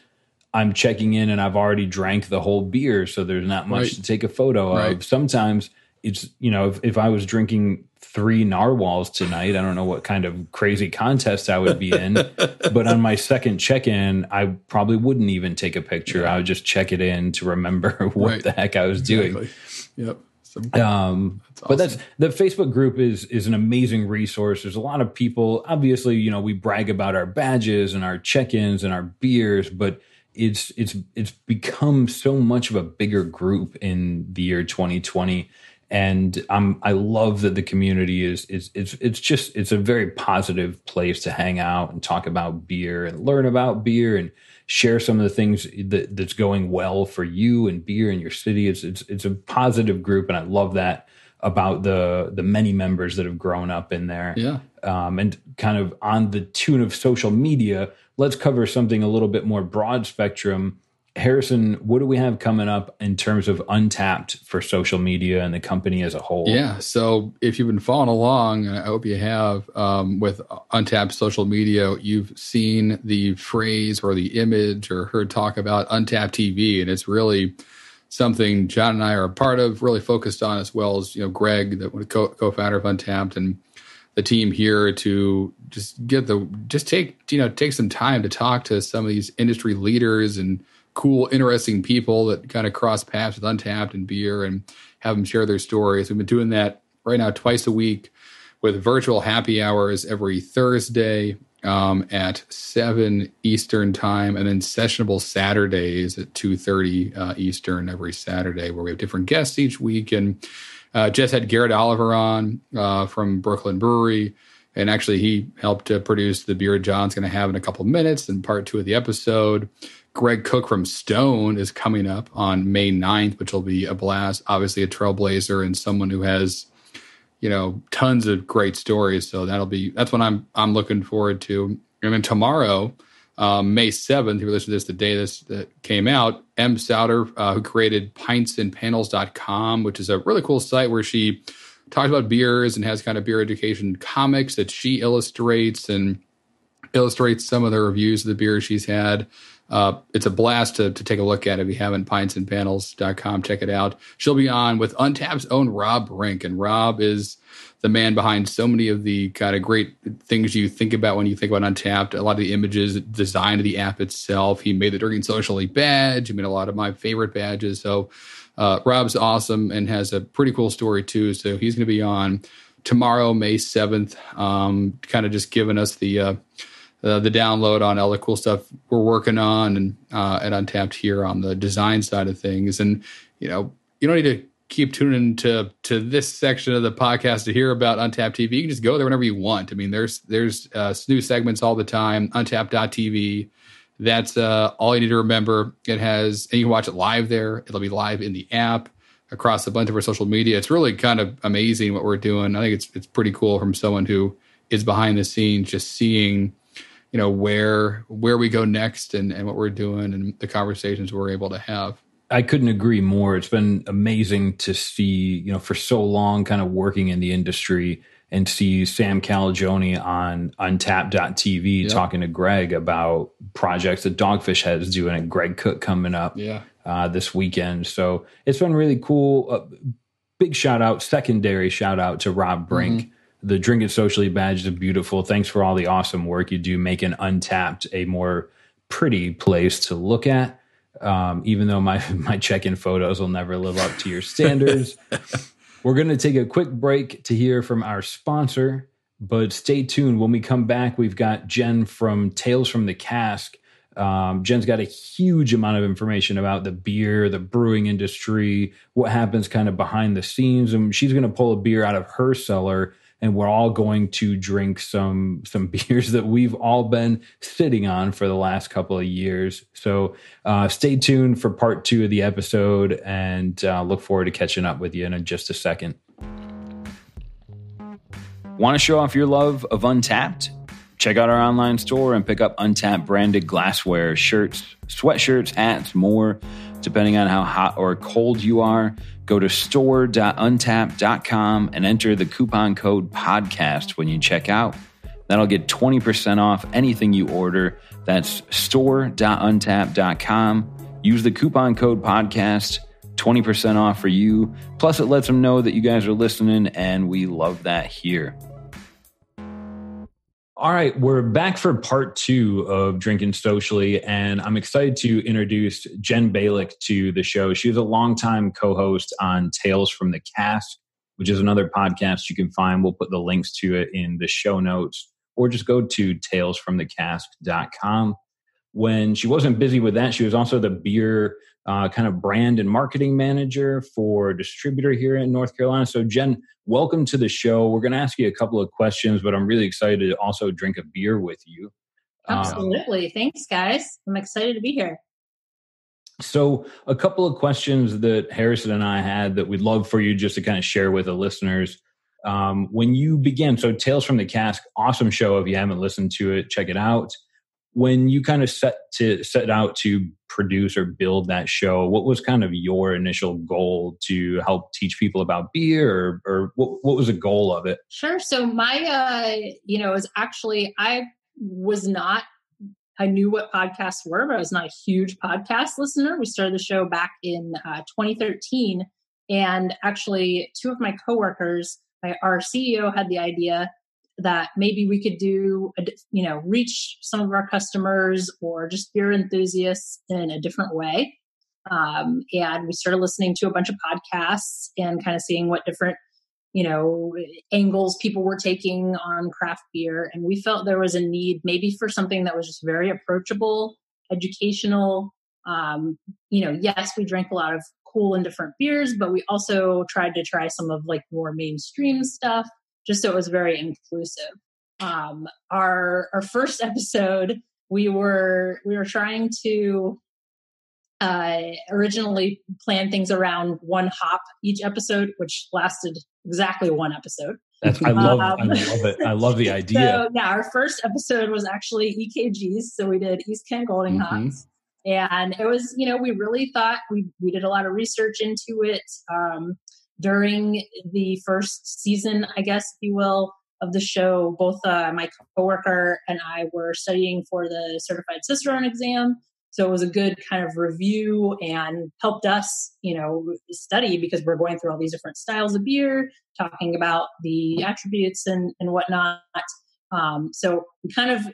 I'm checking in, and I've already drank the whole beer, so there's not much right. to take a photo right. of. Sometimes it's you know if, if I was drinking three narwhals tonight. I don't know what kind of crazy contest I would be in, but on my second check in, I probably wouldn't even take a picture. Yeah. I would just check it in to remember what right. the heck I was exactly. doing. Yep. Um, that's awesome. But that's the Facebook group is is an amazing resource. There's a lot of people. Obviously, you know, we brag about our badges and our check-ins and our beers, but it's it's it's become so much of a bigger group in the year 2020 and I'm I love that the community is is it's it's just it's a very positive place to hang out and talk about beer and learn about beer and share some of the things that, that's going well for you and beer in your city. It's, it's, it's a positive group. And I love that about the, the many members that have grown up in there. Yeah. Um, and kind of on the tune of social media, let's cover something a little bit more broad spectrum Harrison, what do we have coming up in terms of untappd for social media and the company as a whole? Yeah. So if you've been following along, I hope you have, um, with untappd social media, you've seen the phrase or the image or heard talk about untappd TV. And it's really something John and I are a part of, really focused on, as well as, you know, Greg, the co founder of Untappd, and the team here to just get the, just take, you know, take some time to talk to some of these industry leaders and, cool, interesting people that kind of cross paths with Untappd and beer and have them share their stories. We've been doing that right now twice a week with virtual happy hours every Thursday um, at seven Eastern time, and then sessionable Saturdays at two thirty uh, Eastern every Saturday, where we have different guests each week. And uh, just had Garrett Oliver on uh, from Brooklyn Brewery. And actually, he helped to produce the beer John's going to have in a couple minutes in part two of the episode. Greg Koch from Stone is coming up on May 9th, which will be a blast. Obviously, a trailblazer and someone who has, you know, tons of great stories. So that'll be that's what I'm I'm looking forward to. And then tomorrow, um, May 7th, if you listen to this the day this that came out, Em Sauter, uh, who created pintsandpanels.com, which is a really cool site where she talks about beers and has kind of beer education comics that she illustrates and illustrates some of the reviews of the beers she's had. Uh, it's a blast to, to take a look at. If you haven't, pintsandpanels.com, check it out. She'll be on with Untappd's own Rob Brink. And Rob is the man behind so many of the kind of great things you think about when you think about Untappd. A lot of the images, design of the app itself. He made the Drinking Socially badge. He made a lot of my favorite badges. So uh, Rob's awesome and has a pretty cool story too. So he's going to be on tomorrow, May 7th, um, kind of just giving us the. Uh, uh, the download on all the cool stuff we're working on and uh, at Untappd here on the design side of things. And you know, you don't need to keep tuning to to this section of the podcast to hear about Untappd TV. You can just go there whenever you want. I mean, there's there's uh, new segments all the time. Untappd.tv. That's uh, all you need to remember. It has, and you can watch it live there. It'll be live in the app across a bunch of our social media. It's really kind of amazing what we're doing. I think it's it's pretty cool from someone who is behind the scenes, just seeing you know where where we go next and, and what we're doing and the conversations we're able to have I couldn't agree more. It's been amazing to see, you know, for so long kind of working in the industry and see Sam Calagione on Untappd.tv yep. talking to Greg about projects that Dogfish has doing and Greg Koch coming up yeah. uh, this weekend. So it's been really cool. Uh, big shout out, secondary shout out to Rob Brink. Mm-hmm. The Drinking Socially badge is beautiful. Thanks for all the awesome work you do making Untappd a more pretty place to look at. Um, even though my my check-in photos will never live up to your standards. We're going to take a quick break to hear from our sponsor, but stay tuned. When we come back, we've got Jen from Tales from the Cask. Um, Jen's got a huge amount of information about the beer, the brewing industry, what happens kind of behind the scenes. And she's going to pull a beer out of her cellar and we're all going to drink some some beers that we've all been sitting on for the last couple of years. So uh, stay tuned for part two of the episode, and uh, look forward to catching up with you in just a second. Want to show off your love of Untappd? Check out our online store and pick up Untappd branded glassware, shirts, sweatshirts, hats, more, depending on how hot or cold you are. Go to store.untappd.com and enter the coupon code podcast when you check out. That'll get 20% off anything you order. That's store.untappd.com. Use the coupon code podcast, 20% off for you. Plus, it lets them know that you guys are listening, and we love that here. All right, we're back for part two of Drinking Socially, and I'm excited to introduce Jen Balick to the show. She's a longtime co host on Tales from the Cask, which is another podcast you can find. We'll put the links to it in the show notes, or just go to talesfromthecask.com. When she wasn't busy with that, she was also the beer uh, kind of brand and marketing manager for distributor here in North Carolina. So, Jen, welcome to the show. We're going to ask you a couple of questions, but I'm really excited to also drink a beer with you. Absolutely. Um, Thanks, guys. I'm excited to be here. So, a couple of questions that Harrison and I had that we'd love for you just to kind of share with the listeners. Um, when you began, so Tales from the Cask, awesome show. If you haven't listened to it, check it out when you kind of set to set out to produce or build that show what was kind of your initial goal to help teach people about beer or, or what, what was the goal of it? Sure. So my uh you know is actually i was not i knew what podcasts were but i was not a huge podcast listener. We started the show back in uh, 2013 and actually two of my coworkers my our ceo had the idea that maybe we could do, you know, reach some of our customers or just beer enthusiasts in a different way. Um, and we started listening to a bunch of podcasts and kind of seeing what different, you know, angles people were taking on craft beer. And we felt there was a need maybe for something that was just very approachable, educational. Um, you know, yes, we drank a lot of cool and different beers, but we also tried to try some of like more mainstream stuff just so it was very inclusive. Um, our our first episode, we were we were trying to uh, originally plan things around one hop each episode, which lasted exactly one episode. That's, I love um, I love it. I love the idea. So yeah, our first episode was actually EKGs. So we did East Kent Golding mm-hmm. Hops. And it was, you know, we really thought we we did a lot of research into it. Um, during the first season, I guess, if you will, of the show, both uh, my coworker and I were studying for the certified cicerone exam. So it was a good kind of review and helped us, you know, study because we're going through all these different styles of beer, talking about the attributes and, and whatnot. Um, so we kind of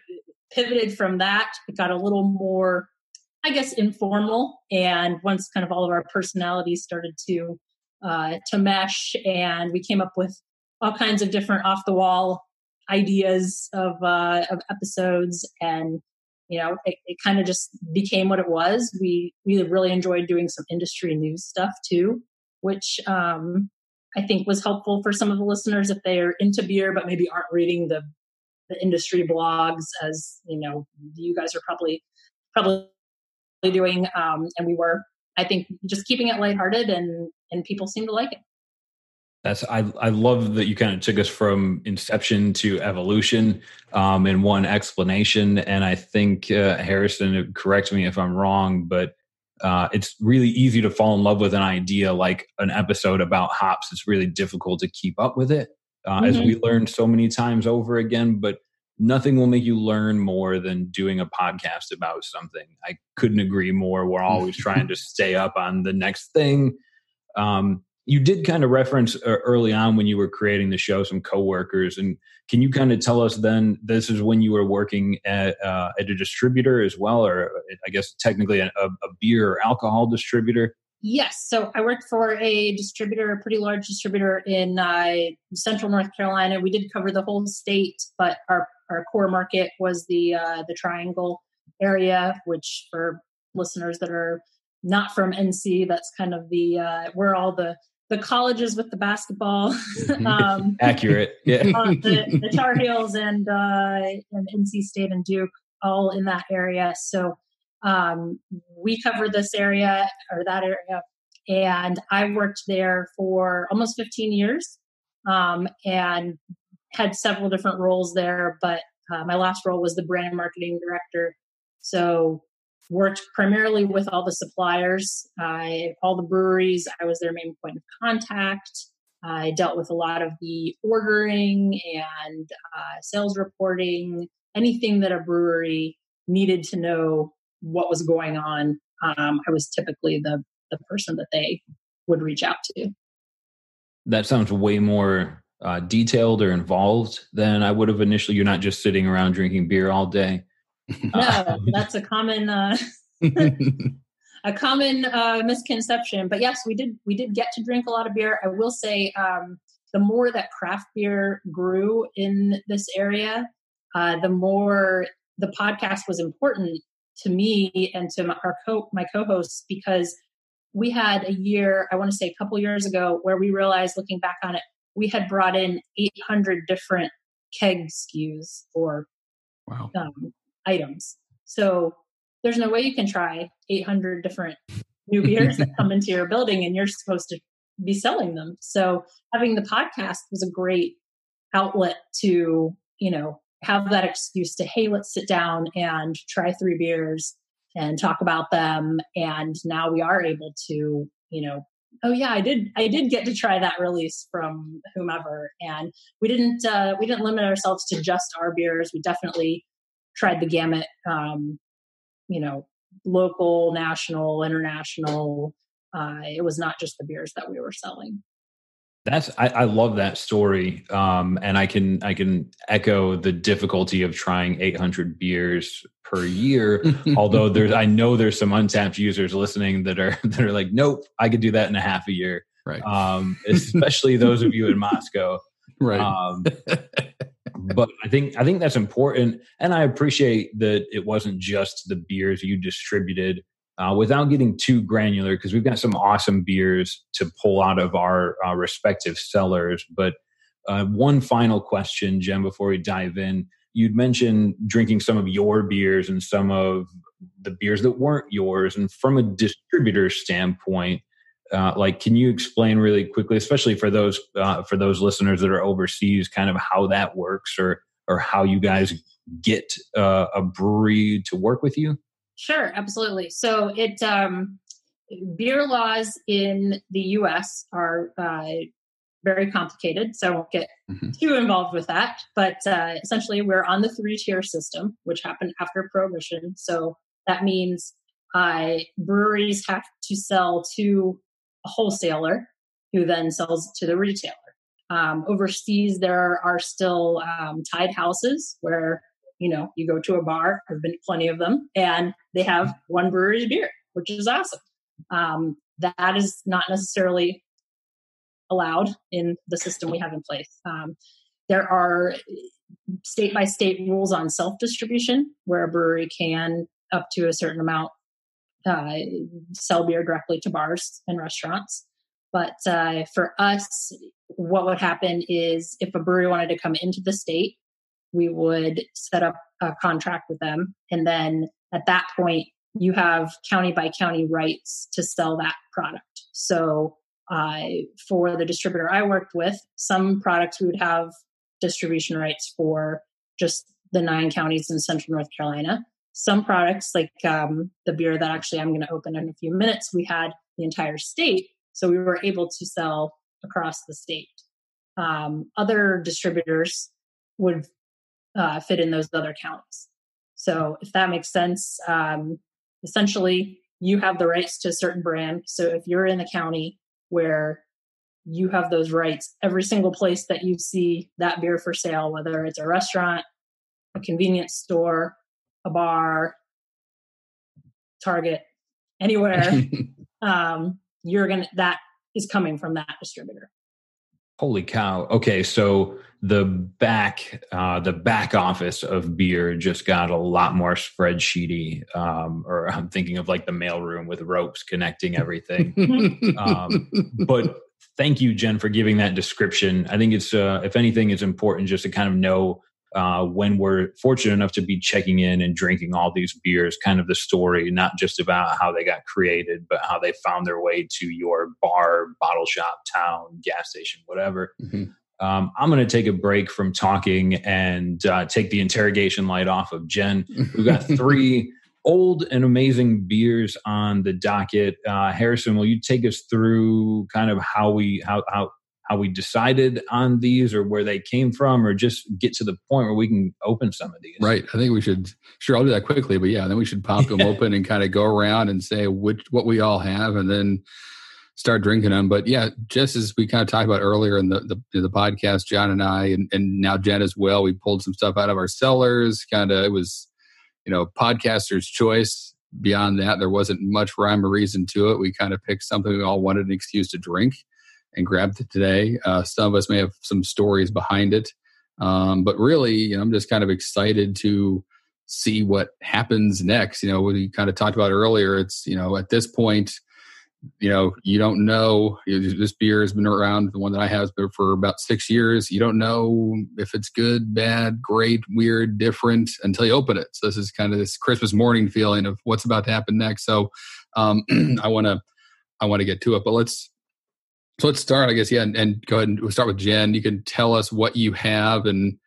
pivoted from that. It got a little more, I guess, informal. And once kind of all of our personalities started to uh, to mesh, and we came up with all kinds of different off the wall ideas of uh, of episodes, and you know, it, it kind of just became what it was. We we really enjoyed doing some industry news stuff too, which um, I think was helpful for some of the listeners if they are into beer but maybe aren't reading the the industry blogs as you know you guys are probably probably doing um, and we were I think just keeping it lighthearted and and people seem to like it. That's I I love that you kind of took us from inception to evolution um, in one explanation, and I think uh, Harrison, correct me if I'm wrong, but uh, it's really easy to fall in love with an idea like an episode about hops. It's really difficult to keep up with it, uh, mm-hmm. as we learned so many times over again. But nothing will make you learn more than doing a podcast about something. I couldn't agree more. We're always trying to stay up on the next thing. Um, you did kind of reference uh, early on when you were creating the show some coworkers and can you kind of tell us then this is when you were working at, uh, at a distributor as well or uh, i guess technically a, a beer or alcohol distributor yes so i worked for a distributor a pretty large distributor in uh, central north carolina we did cover the whole state but our, our core market was the uh, the triangle area which for listeners that are not from nc that's kind of the uh, where all the the colleges with the basketball. Mm-hmm. um, Accurate, yeah. uh, the, the, Tar Heels and uh, and NC State and Duke all in that area. So um, we cover this area or that area, and I worked there for almost 15 years, um, and had several different roles there. But uh, my last role was the brand marketing director. So worked primarily with all the suppliers, I, all the breweries. I was their main point of contact. I dealt with a lot of the ordering and uh, sales reporting, anything that a brewery needed to know what was going on. Um, I was typically the, the person that they would reach out to. That sounds way more uh, detailed or involved than I would have initially. You're not just sitting around drinking beer all day. no, that's a common uh, a common uh, misconception. But yes, we did we did get to drink a lot of beer. I will say um, the more that craft beer grew in this area, uh, the more the podcast was important to me and to my, our co my co-hosts because we had a year i want to say a couple years ago where we realized looking back on it we had brought in 800 different keg SKUs or wow. um, items. So there's no way you can try 800 different new beers that come into your building and you're supposed to be selling them. So having the podcast was a great outlet to, you know, have that excuse to, hey, let's sit down and try three beers and talk about them. And now we are able to, you know, oh yeah, I did I did get to try that release from whomever. And we didn't uh we didn't limit ourselves to just our beers. We definitely tried the gamut, um, you know, local, national, international. Uh, it was not just the beers that we were selling. That's I, I love that story, um, and I can I can echo the difficulty of trying 800 beers per year. although there's I know there's some untappd users listening that are that are like, nope, I could do that in a half a year. Right. Um, especially those of you in Moscow. Right. Um, but I think I think that's important, and I appreciate that it wasn't just the beers you distributed. Uh, without getting too granular, because we've got some awesome beers to pull out of our uh, respective cellars. But uh, one final question, Jen, before we dive in, you'd mentioned drinking some of your beers and some of the beers that weren't yours, and from a distributor standpoint, uh, like can you explain really quickly especially for those uh, for those listeners that are overseas kind of how that works or or how you guys get uh, a brewery to work with you sure absolutely so it um, beer laws in the us are uh, very complicated so i won't get mm-hmm. too involved with that but uh, essentially we're on the three tier system which happened after prohibition so that means uh, breweries have to sell to a wholesaler who then sells to the retailer. Um, overseas, there are still um, tied houses where you know you go to a bar. There've been plenty of them, and they have one brewery beer, which is awesome. Um, that is not necessarily allowed in the system we have in place. Um, there are state by state rules on self distribution, where a brewery can up to a certain amount uh, sell beer directly to bars and restaurants. But uh, for us, what would happen is if a brewery wanted to come into the state, we would set up a contract with them. And then at that point, you have county by county rights to sell that product. So uh, for the distributor I worked with, some products we would have distribution rights for just the nine counties in central North Carolina. some products, like um, the beer that actually I'm going to open in a few minutes, we had the entire state. So we were able to sell across the state. Um, other distributors would uh, fit in those other counts. So if that makes sense, um, essentially you have the rights to a certain brand. So if you're in a county where you have those rights, every single place that you see that beer for sale, whether it's a restaurant, a convenience store, a bar, Target, anywhere, um, you're gonna that is coming from that distributor. Holy cow! Okay, so the back uh, the back office of beer just got a lot more spreadsheety. Um, or I'm thinking of like the mailroom with ropes connecting everything. um, but thank you, Jen, for giving that description. I think it's uh, if anything, it's important just to kind of know uh, when we're fortunate enough to be checking in and drinking all these beers, kind of the story, not just about how they got created, but how they found their way to your bar, bottle shop, town, gas station, whatever. Mm-hmm. Um, I'm going to take a break from talking and uh, take the interrogation light off of Jen. We've got three old and amazing beers on the docket. Uh, Harrison, will you take us through kind of how we how how how we decided on these or where they came from or just get to the point where we can open some of these. Right. I think we should sure i'll do that quickly but yeah then we should pop them open and kind of go around and say which what we all have and then start drinking them. But yeah just as we kind of talked about earlier in the the, the podcast john and i and, and now jen as well we pulled some stuff out of our cellars kind of it was you know podcaster's choice. Beyond that there wasn't much rhyme or reason to it. We kind of picked something we all wanted an excuse to drink and grabbed it today. Uh, some of us may have some stories behind it, um, but really, you know, I'm just kind of excited to see what happens next. You know, we kind of talked about earlier. It's you know at this point, you know, you don't know. this beer has been around. The one that I have has been for about six years. You don't know if it's good, bad, great, weird, different until you open it. So this is kind of this Christmas morning feeling of what's about to happen next. So um, I want to I want to get to it, but let's so let's start, I guess, yeah, and, and, go ahead and we'll start with Jen. You can tell us what you have and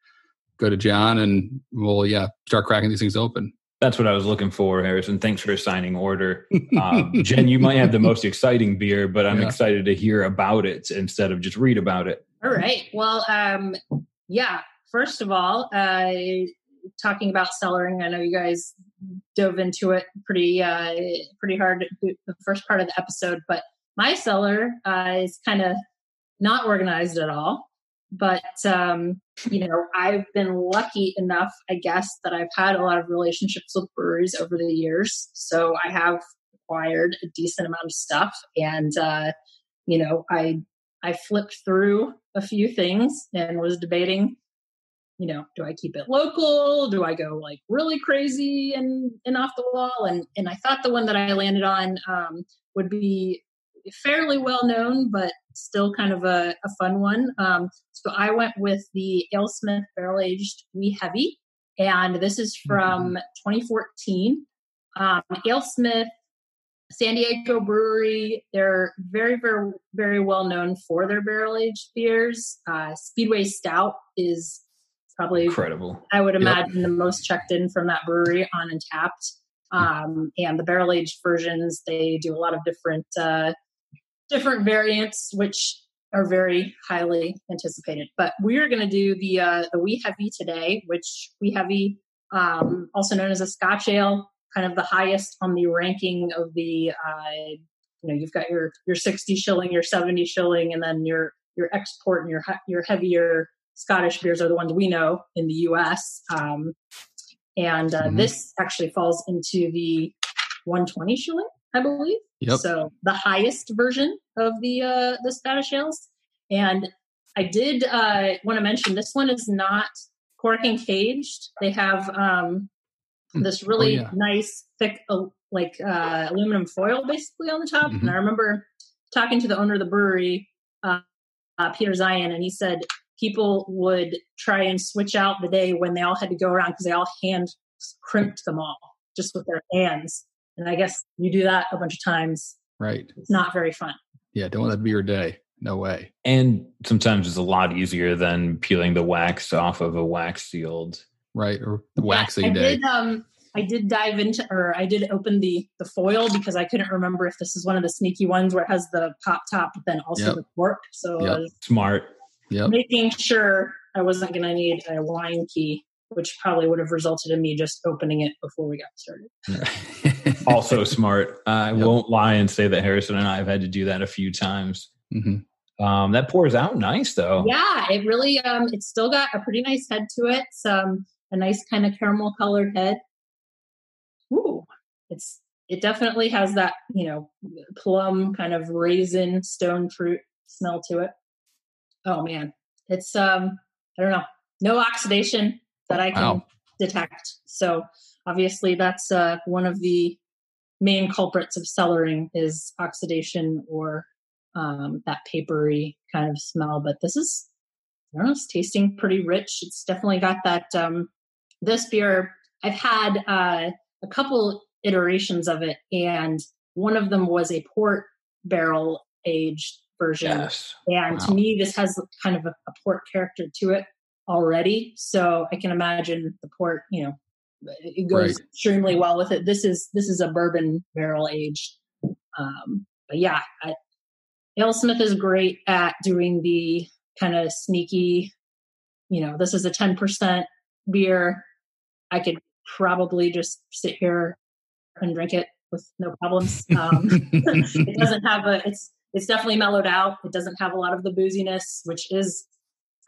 go to John and we'll, yeah, start cracking these things open. That's what I was looking for, Harrison. Thanks for assigning order. Um, Jen, you might have the most exciting beer, but I'm yeah. excited to hear about it instead of just read about it. All right. Well, um, yeah, first of all, uh, talking about cellaring, I know you guys dove into it pretty, uh, pretty hard the first part of the episode, but my cellar uh, is kind of not organized at all. But, um, you know, I've been lucky enough, I guess, that I've had a lot of relationships with breweries over the years. So I have acquired a decent amount of stuff. And, uh, you know, I, I flipped through a few things and was debating you know, do I keep it local? Do I go like really crazy and, and off the wall? And and I thought the one that I landed on um, would be fairly well known, but still kind of a, a fun one. Um, so I went with the AleSmith Barrel Aged Wee Heavy, and this is from mm-hmm. 2014. Um, AleSmith, San Diego Brewery, they're very, very, very well known for their barrel aged beers. Uh, Speedway Stout is probably incredible. I would imagine yep. the most checked in from that brewery on Untappd. Um, and the barrel aged versions, they do a lot of different uh, different variants, which are very highly anticipated. But we are going to do the uh, the Wee Heavy today, which Wee Heavy, um, also known as a Scotch ale, kind of the highest on the ranking of the. Uh, you know, you've got your your sixty shilling, your seventy shilling, and then your your export and your your heavier Scottish beers are the ones we know in the U.S. Um, and uh, mm-hmm. this actually falls into the 120 shilling, I believe. Yep. So the highest version of the uh, the Scottish ales, and I did uh, want to mention this one is not cork and caged. They have um, hmm. this oh, really oh, yeah. nice thick uh, like uh, aluminum foil basically on the top. Mm-hmm. And I remember talking to the owner of the brewery, uh, uh, Peter Zien, and he said people would try and switch out the day when they all had to go around because they all hand crimped them all just with their hands and I guess you do that a bunch of times. Right. It's not very fun. Yeah, don't let that to be your day. No way. And sometimes it's a lot easier than peeling the wax off of a wax sealed. Right. Or the waxing yeah, I day. Did, um, I did dive into, or I did open the the foil because I couldn't remember if this is one of the sneaky ones where it has the pop top, but then also Yep. the cork. So Yep. Smart. Yep. making sure I wasn't going to need a wine key, which probably would have resulted in me just opening it before we got started. Also smart. I Yep. won't lie and say that Harrison and I have had to do that a few times. Mhm. Um, that pours out nice though. Yeah, it really um it's still got a pretty nice head to it. It's um a nice kind of caramel colored head. Ooh, it's it definitely has that, you know, plum kind of raisin stone fruit smell to it. Oh man. It's um I don't know. No oxidation that I can Wow. detect. So obviously that's uh one of the main culprits of cellaring is oxidation or um, that papery kind of smell. But this is, I don't know, it's tasting pretty rich. It's definitely got that. Um, this beer, I've had uh, a couple iterations of it, and one of them was a port barrel aged version. Yes. And to me, this has kind of a, a port character to it already. So I can imagine the port, you know, it goes Right. extremely well with it. This is this is a bourbon barrel aged. Um, but yeah, I, AleSmith is great at doing the kind of sneaky. You know, this is a ten percent beer. I could probably just sit here and drink it with no problems. Um, it doesn't have a it's it's definitely mellowed out it doesn't have a lot of the booziness which is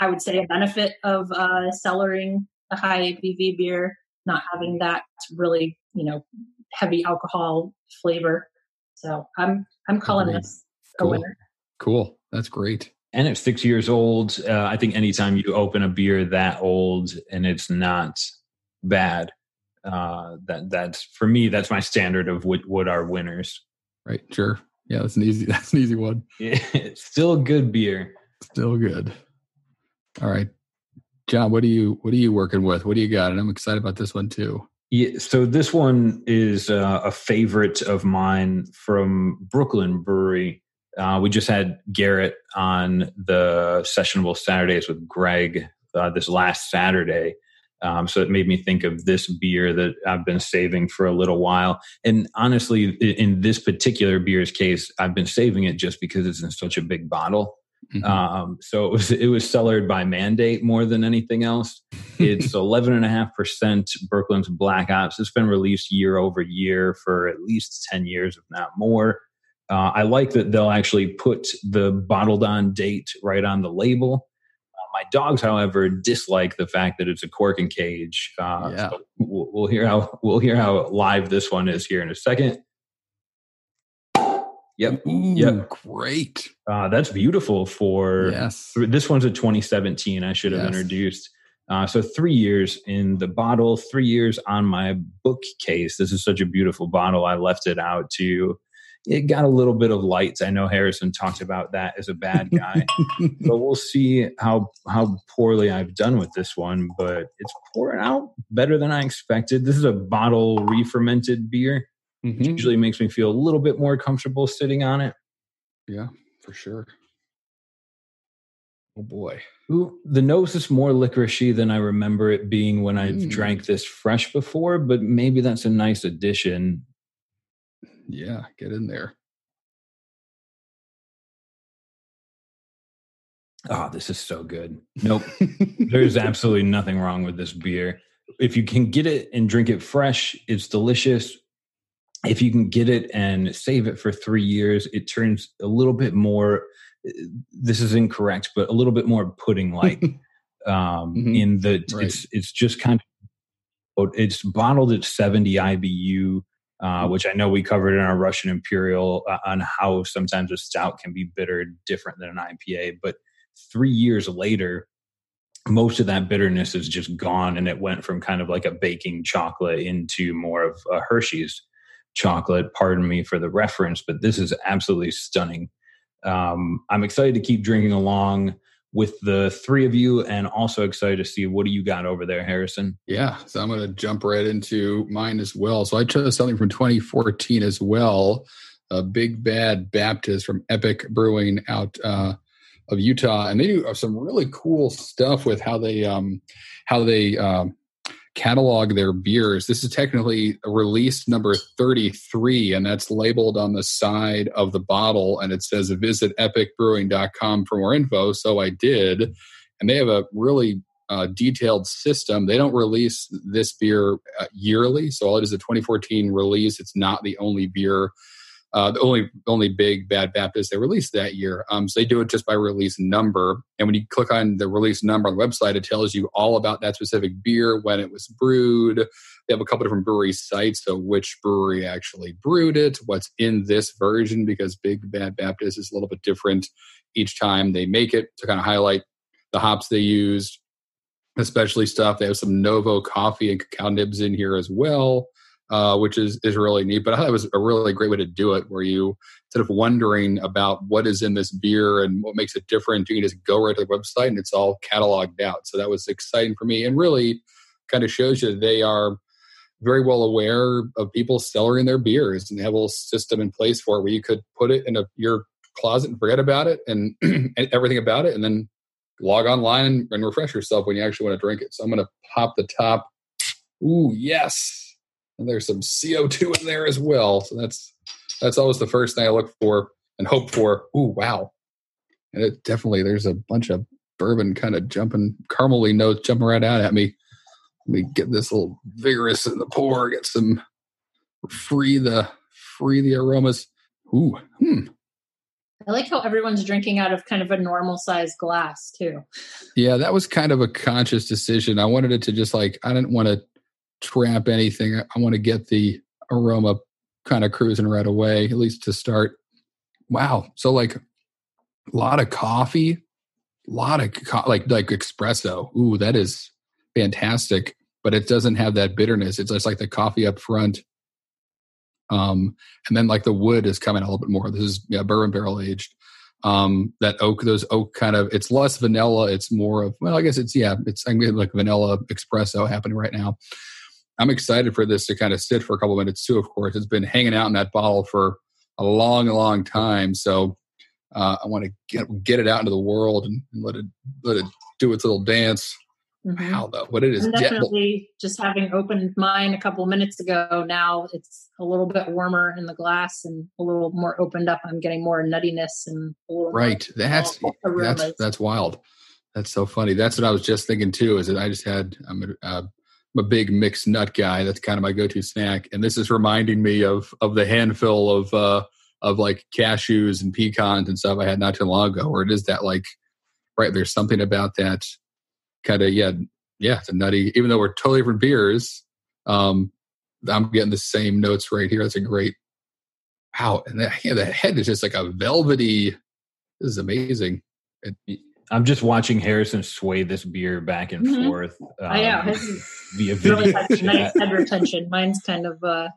i would say a benefit of uh cellaring a high abv beer not having that really you know heavy alcohol flavor so i'm i'm calling Agreed. this a Cool. winner cool. That's great. and it's six years old. Uh, I think anytime you open a beer that old and it's not bad, uh, that that's for me. That's my standard of what what are winners. Right. Sure. Yeah, that's an easy that's an easy one. it's still good beer. Still good. All right. John, what are you what are you working with? What do you got? And I'm excited about this one too. Yeah, so this one is uh, a favorite of mine from Brooklyn Brewery. Uh, we just had Garrett on the Sessionable Saturdays with Greg uh, this last Saturday. Um, so it made me think of this beer that I've been saving for a little while. And honestly, in this particular beer's case, I've been saving it just because it's in such a big bottle. Mhm. Um, so it was it was cellared by mandate more than anything else. It's eleven and a half percent Brooklyn's Black Ops. It's been released year over year for at least ten years, if not more. Uh, I like that they'll actually put the bottled on date right on the label. Uh, my dogs, however, dislike the fact that it's a cork and cage. Uh, Yeah. so we'll, we'll hear how we'll hear how live this one is here in a second. Yep, Ooh, Yep. great. uh, that's beautiful for Yes. this one's a 2017 i should have Yes. introduced uh, so three years in the bottle three years on my bookcase this is such a beautiful bottle i left it out to it got a little bit of lights i know harrison talked about that as a bad guy but we'll see how how poorly i've done with this one but it's pouring out better than i expected this is a bottle re-fermented beer Mhm. usually makes me feel a little bit more comfortable sitting on it Yeah, for sure. Oh boy. Ooh, the nose is more licoricey than I remember it being when I've Mm. drank this fresh before, but maybe that's a nice addition. Yeah, get in there. Oh, this is so good. Nope. There's absolutely nothing wrong with this beer. If you can get it and drink it fresh, it's delicious. If you can get it and save it for three years, it turns a little bit more. This is incorrect, but a little bit more pudding like. um, Mhm. In the Right. it's it's just kind of it's bottled at 70 IBU, uh, which I know we covered in our Russian Imperial uh, on how sometimes a stout can be bitter different than an IPA, but three years later, most of that bitterness is just gone, and it went from kind of like a baking chocolate into more of a Hershey's chocolate. Pardon me for the reference, but this is absolutely stunning. Um, I'm excited to keep drinking along with the three of you, and also excited to see what do you got over there, Harrison. Yeah, so I'm going to jump right into mine as well. So I chose something from 2014 as well, a Big Bad Baptist from Epic Brewing out uh, of Utah, and they do some really cool stuff with how they um, how they um, catalog their beers. This is technically release number 33, and that's labeled on the side of the bottle, and it says visit epicbrewing.com for more info. So I did, and they have a really uh, detailed system. They don't release this beer uh, yearly, so all it is a 2014 release. It's not the only beer uh, the only only big Bad Baptist they released that year. Um, so they do it just by release number. And when you click on the release number on the website, it tells you all about that specific beer, when it was brewed. They have a couple different brewery sites, so which brewery actually brewed it, what's in this version, because Big Bad Baptist is a little bit different each time they make it to kind of highlight the hops they used, especially stuff. They have some Novo coffee and cacao nibs in here as well uh, which is is really neat. But I thought it was a really great way to do it, where you instead of wondering about what is in this beer and what makes it different, you can just go right to the website and it's all cataloged out. So that was exciting for me, and really kind of shows you they are very well aware of people cellaring their beers, and they have a little system in place for it where you could put it in a, your closet and forget about it and, and everything about it, and then log online and, and refresh yourself when you actually want to drink it. So I'm going to pop the top. Ooh, yes and there's some CO2 in there as well. So that's that's always the first thing I look for and hope for. Ooh, wow! And it definitely there's a bunch of bourbon kind of jumping, caramely notes jumping right out at me. Let me get this little vigorous in the pour. Get some free the free the aromas. Ooh, hmm. I like how everyone's drinking out of kind of a normal sized glass too. Yeah, that was kind of a conscious decision. I wanted it to just like I didn't want to trap anything. I, I want to get the aroma kind of cruising right away, at least to start. Wow. So like a lot of coffee, a lot of co- like like espresso. Ooh, that is fantastic. But it doesn't have that bitterness. It's just like the coffee up front. Um, and then like the wood is coming a little bit more. This is yeah, bourbon barrel aged. Um, that oak, those oak kind of, it's less vanilla. It's more of, well, I guess it's, yeah, it's I'm like vanilla espresso happening right now. I'm excited for this to kind of sit for a couple minutes too. Of course, it's been hanging out in that bottle for a long, long time. So uh, I want to get get it out into the world and, let it let it do its little dance. Mm-hmm. Wow, though, what it is! definitely, just having opened mine a couple minutes ago. Now it's a little bit warmer in the glass and a little more opened up. I'm getting more nuttiness and right. That's that's that's wild. That's so funny. That's what I was just thinking too. Is that I just had I'm uh, I'm a big mixed nut guy. That's kind of my go-to snack. And this is reminding me of of the handful of uh of like cashews and pecans and stuff I had not too long ago. Where it is that like right there's something about that kind of yeah yeah it's a nutty. Even though we're totally different beers, um, I'm getting the same notes right here. That's a great wow. And the, yeah, the head is just like a velvety. This is amazing. It, I'm just watching Harrison sway this beer back and mm-hmm. forth. Um, I know. His via really has nice head retention. Mine's kind of. uh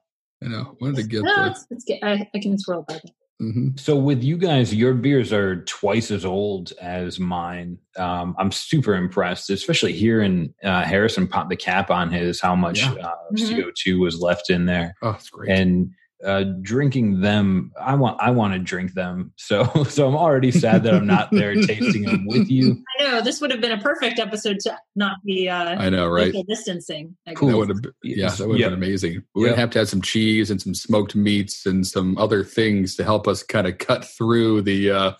I know. Wanted to get. No, it's, it's, I, I can swirl by it. Mm-hmm. So with you guys, your beers are twice as old as mine. Um, I'm super impressed, especially here in uh, Harrison popped the cap on his how much yeah. uh, mm-hmm. CO2 was left in there. Oh, that's great. And uh, drinking them i want i want to drink them so so i'm already sad that i'm not there tasting them with you i know this would have been a perfect episode to not be uh i know right distancing cool. that would have been, yeah that would have yep. been amazing we yep. would have to have some cheese and some smoked meats and some other things to help us kind of cut through the uh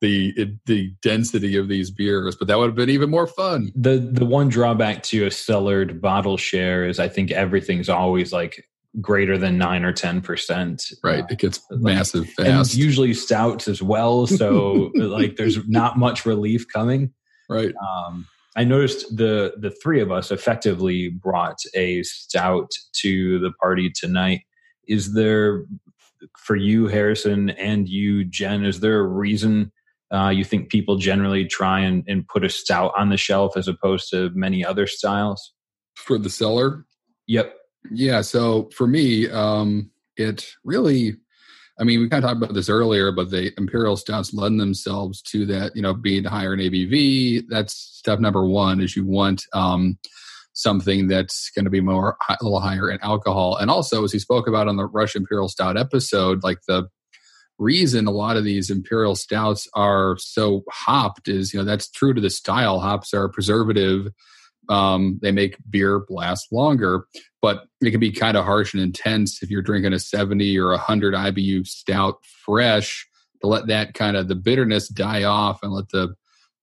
the the density of these beers, but that would have been even more fun. The the one drawback to a cellared bottle share is I think everything's always like greater than nine or ten percent. Right, uh, it gets massive fast. usually stouts as well, so like there's not much relief coming. Right. Um, I noticed the the three of us effectively brought a stout to the party tonight. Is there for you, Harrison, and you, Jen? Is there a reason? Uh, you think people generally try and, and put a stout on the shelf as opposed to many other styles? For the cellar? Yep. Yeah. So for me, um, it really, I mean, we kind of talked about this earlier, but the imperial stouts lend themselves to that, you know, being higher in ABV. That's step number one is you want um, something that's going to be more a little higher in alcohol. And also, as he spoke about on the Rush Imperial Stout episode, like the reason a lot of these imperial stouts are so hopped is, you know, that's true to the style. Hops are preservative um, they make beer last longer, but it can be kind of harsh and intense if you're drinking a 70 or 100 IBU stout fresh to let that kind of the bitterness die off and let the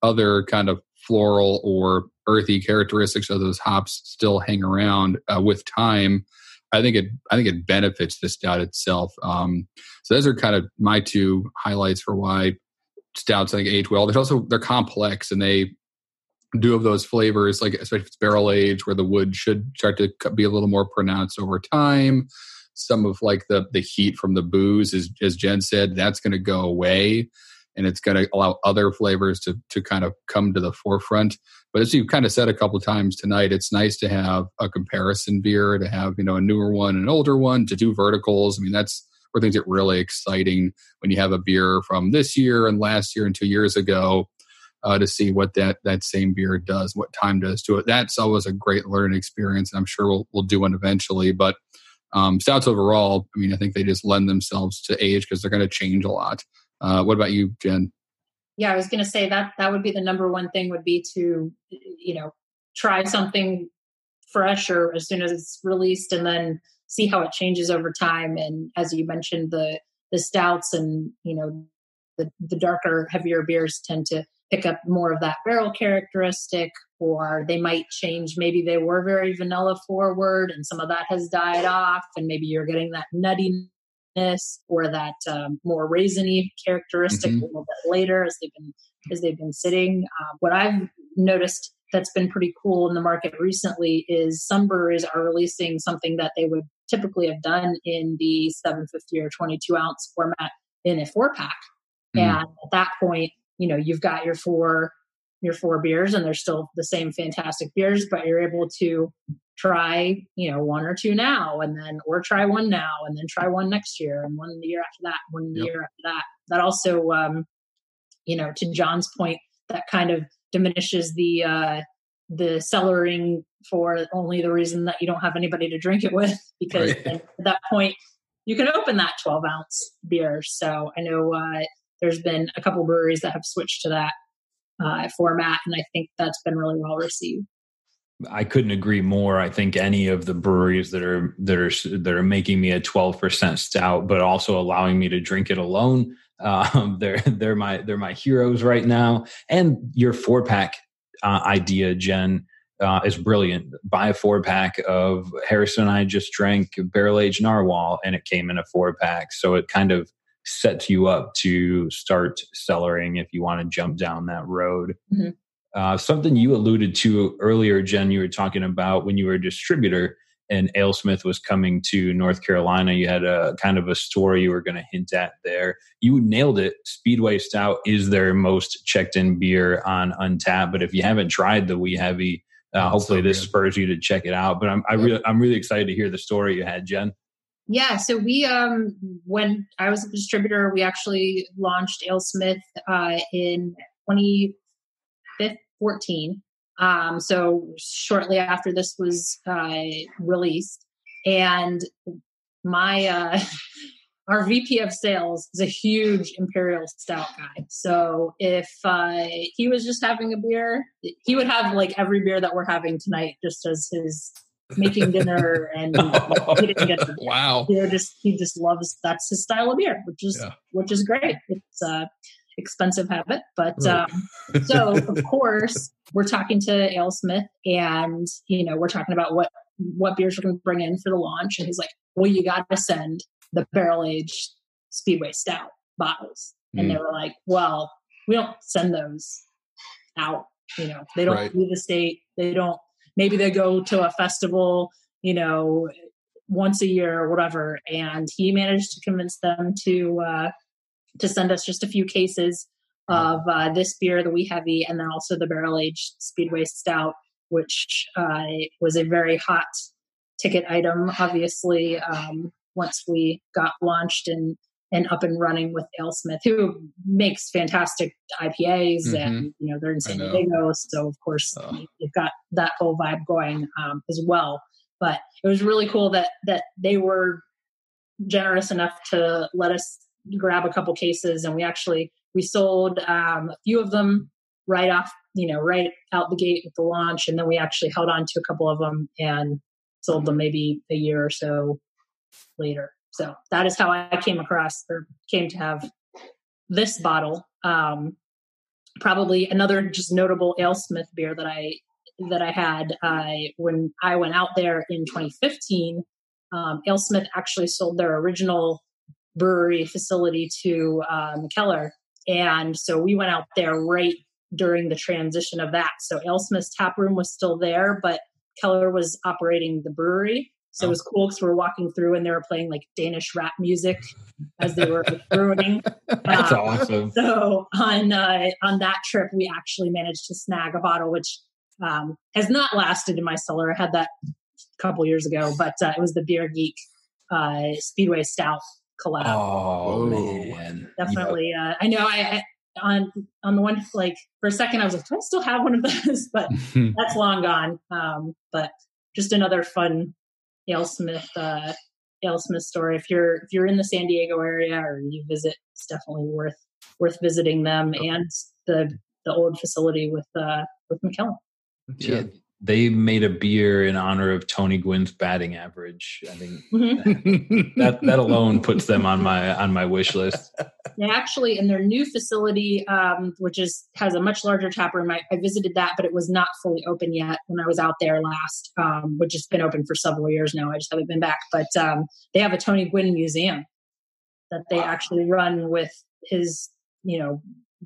other kind of floral or earthy characteristics of those hops still hang around uh, with time. I think it I think it benefits the stout itself. Um, so those are kind of my two highlights for why stouts I think age well. There's also they're complex and they do of those flavors, like especially if it's barrel aged, where the wood should start to be a little more pronounced over time. Some of like the the heat from the booze, as as Jen said, that's going to go away, and it's going to allow other flavors to to kind of come to the forefront. But as you've kind of said a couple times tonight, it's nice to have a comparison beer, to have you know a newer one, an older one, to do verticals. I mean, that's where things get really exciting when you have a beer from this year and last year and two years ago uh, to see what that that same beer does, what time does to it. That's always a great learning experience, and I'm sure we'll we'll do one eventually. But um, stouts overall, I mean, I think they just lend themselves to age because they're going to change a lot. Uh, what about you, Jen? Yeah, I was going to say that that would be the number one thing would be to you know try something fresh or as soon as it's released, and then see how it changes over time. And as you mentioned, the the stouts and you know the the darker, heavier beers tend to pick up more of that barrel characteristic, or they might change. Maybe they were very vanilla forward and some of that has died off, and maybe you're getting that nuttiness or that um, more raisiny characteristic mm-hmm. a little bit later as they've been as they've been sitting. Uh, what I've noticed that's been pretty cool in the market recently is some breweries are releasing something that they would typically have done in the 750 or 22 ounce format in a four pack. Mm. And at that point, you know you've got your four your four beers and they're still the same fantastic beers but you're able to try you know one or two now and then or try one now and then try one next year and one the year after that one yep. year after that that also um you know to john's point that kind of diminishes the uh the cellaring for only the reason that you don't have anybody to drink it with because right. at that point you can open that 12 ounce beer so i know uh there's been a couple breweries that have switched to that uh, format, and I think that's been really well received. I couldn't agree more. I think any of the breweries that are that are that are making me a twelve percent stout, but also allowing me to drink it alone, um, they're they're my they're my heroes right now. And your four pack uh, idea, Jen, uh, is brilliant. Buy a four pack of Harrison and I just drank barrel aged narwhal, and it came in a four pack, so it kind of sets you up to start cellaring if you want to jump down that road. Mm-hmm. Uh, something you alluded to earlier, Jen, you were talking about when you were a distributor and AleSmith was coming to North Carolina. You had a kind of a story you were going to hint at there. You nailed it. Speedway Stout is their most checked in beer on Untappd. But if you haven't tried the Wee Heavy, uh, hopefully so this spurs you to check it out. But I'm I really I'm really excited to hear the story you had, Jen. Yeah, so we um when I was a distributor, we actually launched AleSmith uh, in 2014. Um, so shortly after this was uh, released, and my uh, our VP of sales is a huge imperial stout guy. So if uh, he was just having a beer, he would have like every beer that we're having tonight, just as his making dinner and dinner. Wow. You know, just he just loves that's his style of beer, which is yeah. which is great. It's a expensive habit, but right. um, so of course we're talking to AleSmith, and you know we're talking about what what beers we're going to bring in for the launch, and he's like, "Well, you got to send the barrel aged Speedway Stout bottles," mm. and they were like, "Well, we don't send those out. You know, they don't right. leave the state. They don't maybe they go to a festival, you know, once a year or whatever. And he managed to convince them to uh, to send us just a few cases of uh, this beer, the Wee Heavy, and then also the barrel aged Speedway Stout, which uh, was a very hot ticket item. Obviously, um, once we got launched and and up and running with AleSmith, who makes fantastic IPAs, mm-hmm. and you know they're in San Diego, so of course oh. you've got that whole vibe going um, as well. But it was really cool that that they were generous enough to let us grab a couple cases, and we actually we sold um, a few of them right off, you know, right out the gate with the launch. And then we actually held on to a couple of them and sold them maybe a year or so later. So that is how I came across or came to have this bottle. Um, probably another just notable AleSmith beer that I that I had uh, when I went out there in 2015. Um, AleSmith actually sold their original brewery facility to uh, Mikkeller, and so we went out there right during the transition of that. So AleSmith's tap room was still there, but Keller was operating the brewery. So it was cool because we were walking through and they were playing like Danish rap music as they were brewing. That's Um, awesome. So on uh, on that trip, we actually managed to snag a bottle, which um, has not lasted in my cellar. I had that a couple years ago, but uh, it was the Beer Geek uh, Speedway Stout collab. Oh man, Definitely, uh, I know. I, I on on the one like for a second, I was like, do I still have one of those? But that's long gone. Um, but just another fun AleSmith uh, AleSmith story. If you're if you're in the San Diego area or you visit, it's definitely worth worth visiting them and the the old facility with uh, with Mikkeller. Yeah, they made a beer in honor of Tony Gwynn's batting average. I think Mhm. that that alone puts them on my on my wish list. They actually in their new facility, um, which is has a much larger tap room. I, I visited that, but it was not fully open yet when I was out there last, um, which has been open for several years now. I just haven't been back, but um, they have a Tony Gwynn museum that they actually run with his, you know,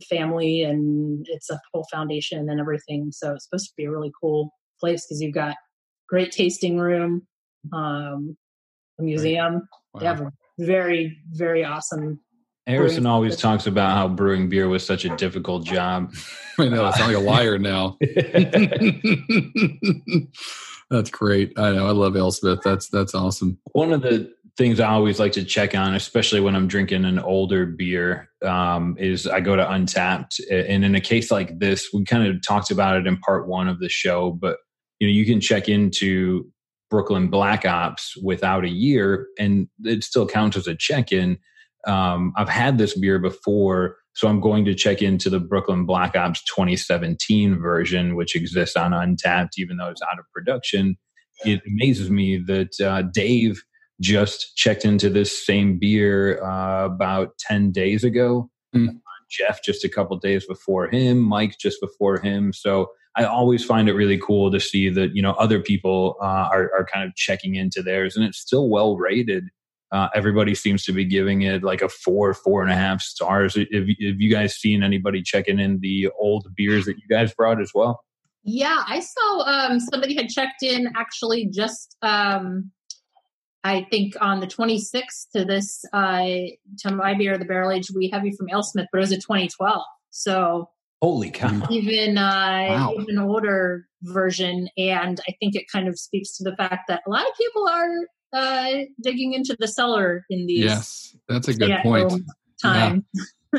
family, and it's a whole foundation and everything. So it's supposed to be a really cool place because you've got great tasting room, um, a museum. They have a very very awesome Harrison always talks about how brewing beer was such a difficult job. I know. I sound like a liar now. that's great. I know. I love AleSmith. That's that's awesome. One of the things I always like to check on, especially when I'm drinking an older beer, um, is I go to Untappd. And in a case like this, we kind of talked about it in part one of the show, but you know, you can check into Brooklyn Black Ops without a year, and it still counts as a check-in. Um, I've had this beer before, so I'm going to check into the Brooklyn Black Ops 2017 version, which exists on Untappd, even though it's out of production. It amazes me that uh, Dave just checked into this same beer uh, about 10 days ago. Mm. Jeff just a couple days before him, Mike just before him. So I always find it really cool to see that you know other people uh, are are kind of checking into theirs, and it's still well rated. Uh, everybody seems to be giving it like a four, four and a half stars. Have, have you guys seen anybody checking in the old beers that you guys brought as well? Yeah, I saw um, somebody had checked in actually just um, I think on the 26th to this uh, to my beer, the barrel age Wee Heavy from AleSmith, but it was a 2012. So Holy cow! even uh, Wow. even older version, and I think it kind of speaks to the fact that a lot of people are uh, digging into the cellar in these Yes, that's a good point. time.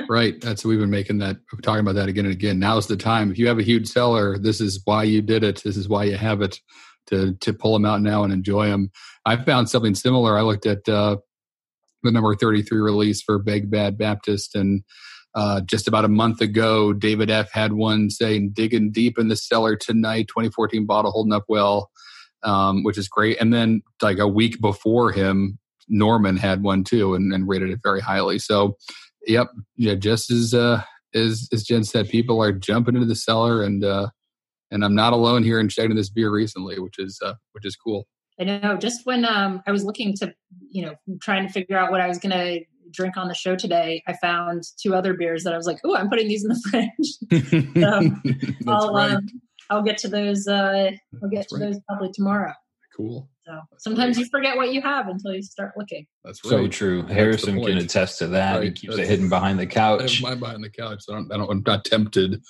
right. That's we've been making that talking about that again and again. Now's the time. If you have a huge cellar, this is why you did it. This is why you have it to to pull them out now and enjoy them. I found something similar. I looked at uh, the number 33 release for Big Bad Baptist and uh, just about a month ago, David F had one saying digging deep in the cellar tonight, 2014 bottle holding up well, um, which is great. And then like a week before him, Norman had one too and, and rated it very highly. So Yep. Yeah. Just as uh, as as Jen said, people are jumping into the cellar, and uh, and I'm not alone here in checking this beer recently, which is uh, which is cool. I know. Just when um, I was looking to, you know, trying to figure out what I was going to drink on the show today, I found two other beers that I was like, "Oh, I'm putting these in the fridge." That's I'll right. um, I'll get to those. Uh, I'll get That's to right. those probably tomorrow. cool. So sometimes you forget what you have until you start looking. That's So true. That's Harrison can attest to that. He Right. keeps it That's- hidden behind the I have couch. mine behind the couch. So I don't, I don't, I'm not tempted to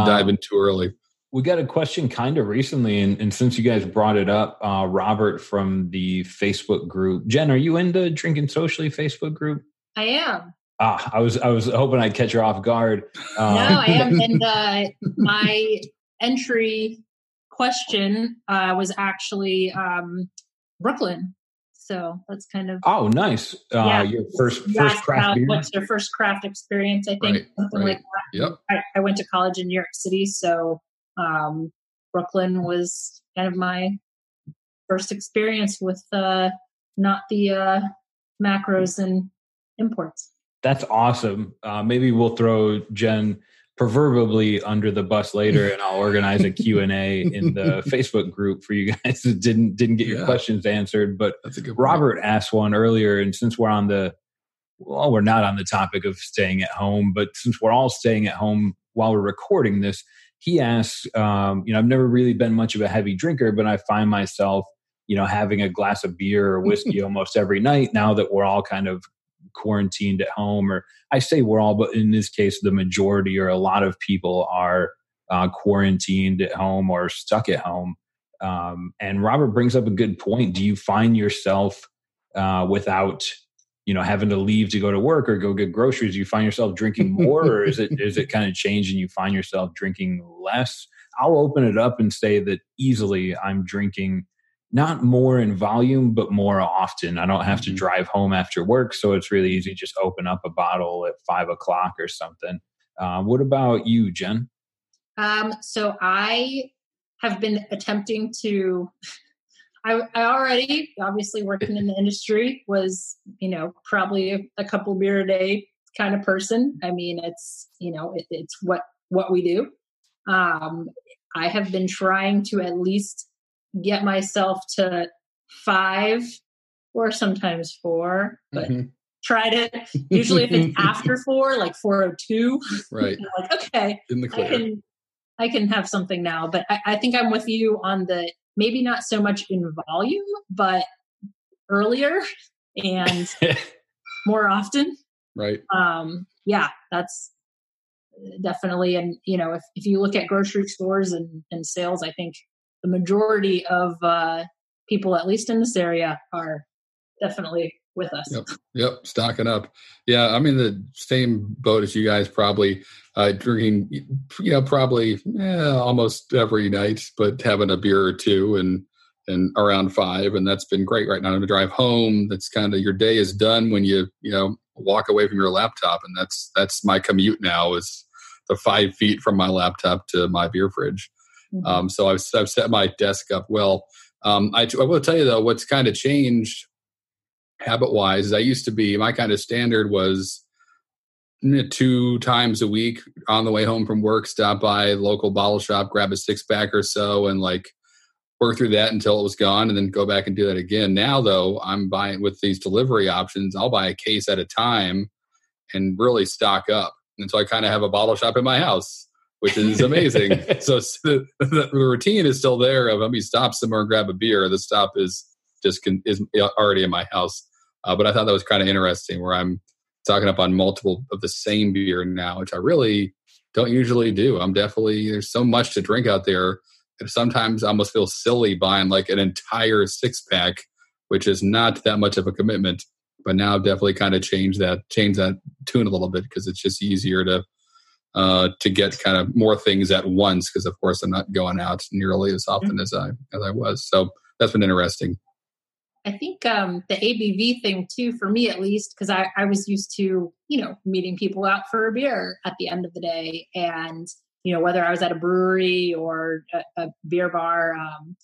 Um, dive in too early. We got a question kind of recently, and, and since you guys brought it up, uh, Robert from the Facebook group. Jen, are you in the Drinking Socially Facebook group? I am. Ah, I was I was hoping I'd catch her off guard. Um, no, I am. And uh, my entry question uh, was actually um, Brooklyn. So that's kind of oh nice. Uh, Yeah. Your first You first craft beer. What's your first craft experience? I think Right, something right. like that. Yep. I, I went to college in New York City, so um, Brooklyn was kind of my first experience with uh, not the uh, macros and imports. That's awesome. Uh, maybe we'll throw Jen proverbially under the bus later, and I'll organize a Q and A in the Facebook group for you guys that didn't didn't get your Yeah. questions answered. But That's a good point. Robert asked one earlier, and since we're on the well, we're not on the topic of staying at home, but since we're all staying at home while we're recording this, he asks, um, you know, I've never really been much of a heavy drinker, but I find myself, you know, having a glass of beer or whiskey almost every night now that we're all kind of quarantined at home. Or I say we're all, but in this case, the majority or a lot of people are uh, quarantined at home or stuck at home. Um, and Robert brings up a good point. Do you find yourself uh, without you know having to leave to go to work or go get groceries? Do you find yourself drinking more, or is it is it kind of changed and you find yourself drinking less? I'll open it up and say that easily I'm drinking not more in volume, but more often. I don't have to Mhm. drive home after work, so it's really easy to just open up a bottle at five o'clock or something. Uh, what about you, Jen? Um, so I have been attempting to. I, I already, obviously, working in the industry, was you know probably a, a couple beer a day kind of person. I mean, it's you know it, it's what what we do. Um, I have been trying to at least get myself to five or sometimes four, but Mhm. tried it. Usually, if it's after four, like four o two, Right. Like okay, In the I can I can have something now, but I, I think I'm with you on the maybe not so much in volume, but earlier and more often. Right. Um, yeah, that's definitely. And you know, if if you look at grocery stores and, and sales, I think the majority of uh, people, at least in this area, are definitely with us. Yep. Yep. Stocking up. Yeah. I'm in the same boat as you guys, probably uh, drinking, you know, probably eh, almost every night, but having a beer or two and, and around five. And that's been great right now. To drive home, that's kind of your day is done when you, you know, walk away from your laptop. And that's, that's my commute now is the five feet from my laptop to my beer fridge. Mhm. Um, so I've, I've set my desk up well. Um, I, I will tell you though, what's kind of changed habit wise is I used to be, my kind of standard was mm, two times a week on the way home from work, stop by local bottle shop, grab a six pack or so and like work through that until it was gone and then go back and do that again. Now though, I'm buying with these delivery options, I'll buy a case at a time and really stock up. And so I kind of have a bottle shop in my house, which is amazing. so the, the routine is still there of let me stop somewhere and grab a beer. The stop is just con- is already in my house. Uh, but I thought that was kind of interesting where I'm talking up on multiple of the same beer now, which I really don't usually do. I'm definitely there's so much to drink out there. And sometimes I almost feel silly buying like an entire six pack, which is not that much of a commitment. But now I've definitely kind of changed that, changed that tune a little bit because it's just easier to uh, to get kind of more things at once. Because of course I'm not going out nearly as often as I as I was. So that's been interesting. I think um, the ABV thing too, for me at least, because I, I was used to, you know, meeting people out for a beer at the end of the day. And, you know, whether I was at a brewery or a, a beer bar, um,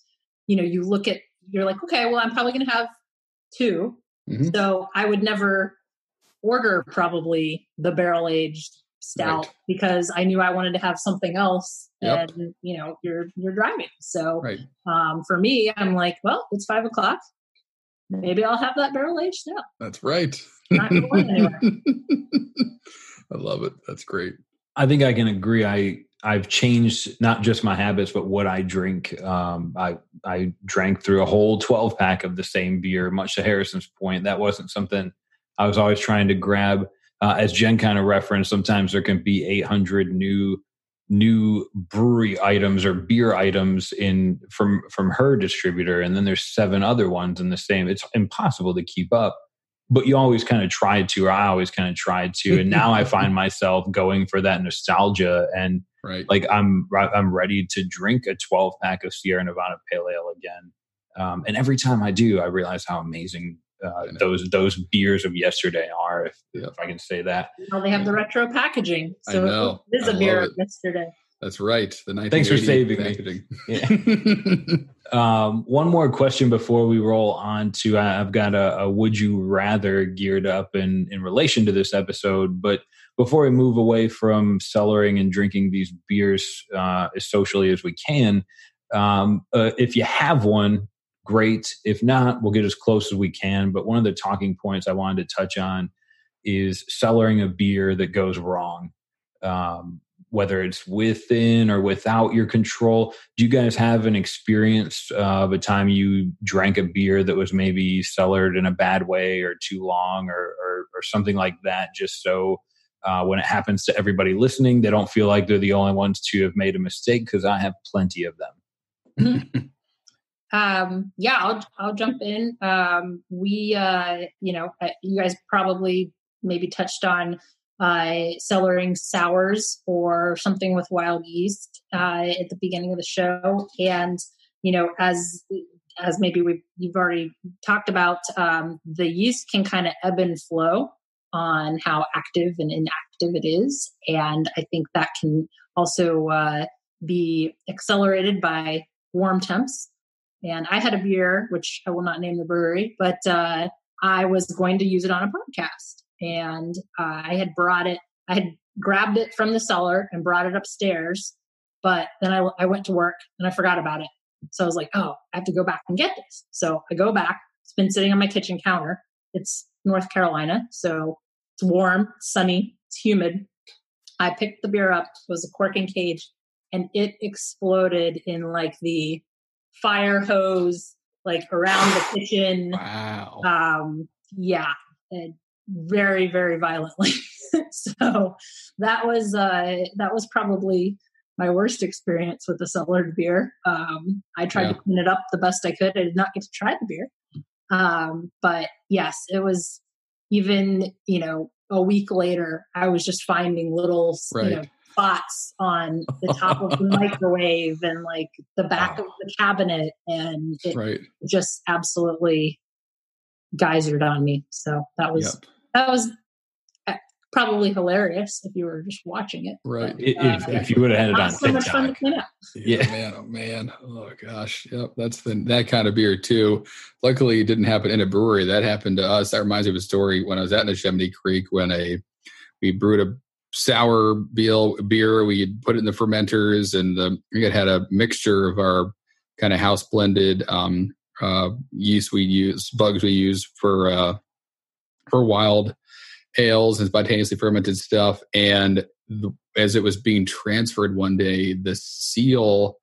you know, you look at, you're like, okay, well, I'm probably going to have 2 Mhm. So I would never order probably the barrel aged stout Right. because I knew I wanted to have something else. Yep. And, you know, you're, you're driving. So Right. um, for me, I'm like, well, it's five o'clock. Maybe I'll have that barrel aged stout. That's right. Not. I love it. That's great. I think I can agree. I I've changed not just my habits, but what I drink. Um, I I drank through a whole twelve pack of the same beer. Much to Harrison's point, that wasn't something I was always trying to grab. Uh, as Jen kind of referenced, sometimes there can be eight hundred new new brewery items or beer items in from from her distributor, and then there's seven other ones in the same. It's impossible to keep up but you always kind of tried to, or I always kind of tried to, and now I find myself going for that nostalgia, and Right. like I'm I'm ready to drink a 12 pack of Sierra Nevada Pale Ale again. Um, and every time I do, I realize how amazing uh, those those beers of yesterday are, if, if I can say that. Well, they have the retro packaging, so I know. it is a I beer of yesterday. That's right. The Thanks for 1980 saving me. packaging. Um, one more question before we roll on to I- I've got a, a would you rather geared up in in relation to this episode, but before we move away from cellaring and drinking these beers uh, as socially as we can, um, uh, if you have one, great. If not, we'll get as close as we can. But one of the talking points I wanted to touch on is cellaring a beer that goes wrong. Um, whether it's within or without your control. Do you guys have an experience of a time you drank a beer that was maybe cellared in a bad way or too long or, or, or something like that? Just so uh, when it happens to everybody listening, they don't feel like they're the only ones to have made a mistake because I have plenty of them. Um, yeah, I'll I'll jump in. Um, we, uh, you know, you guys probably maybe touched on uh, cellaring sours or something with wild yeast uh, at the beginning of the show, and you know, as as maybe we you've already talked about, um, the yeast can kind of ebb and flow on how active and inactive it is, and I think that can also uh, be accelerated by warm temps and I had a beer, which I will not name the brewery, but uh, I was going to use it on a podcast. And uh, I had brought it, I had grabbed it from the cellar and brought it upstairs. But then I, I went to work and I forgot about it. So I was like, oh, I have to go back and get this. So I go back. It's been sitting on my kitchen counter. It's North Carolina. So it's warm, sunny, it's humid. I picked the beer up. It was a cork and cage and it exploded in like the fire hose like around the kitchen wow. um yeah and very very violently so that was uh that was probably my worst experience with the cellared beer um i tried Yeah. to clean it up the best i could i did not get to try the beer um but yes it was even you know a week later i was just finding little you know Right. Spots on the top of the microwave and like the back Wow. of the cabinet and it Right. just absolutely geysered on me. So that was Yep. that was uh, probably hilarious if you were just watching it. Right. But, If, uh, if you would have had it on so much fun to TikTok. clean up. Yeah. man, oh man, oh gosh, yep. That's the that kind of beer too. Luckily, it didn't happen in a brewery. That happened to us. That reminds me of a story when I was at Neshaminy Creek when a we brewed a sour beer. We put it in the fermenters, and the had had a mixture of our kind of house blended um, uh, yeast we use, bugs we use for uh, for wild ales and spontaneously fermented stuff, and the, as it was being transferred one day, the seal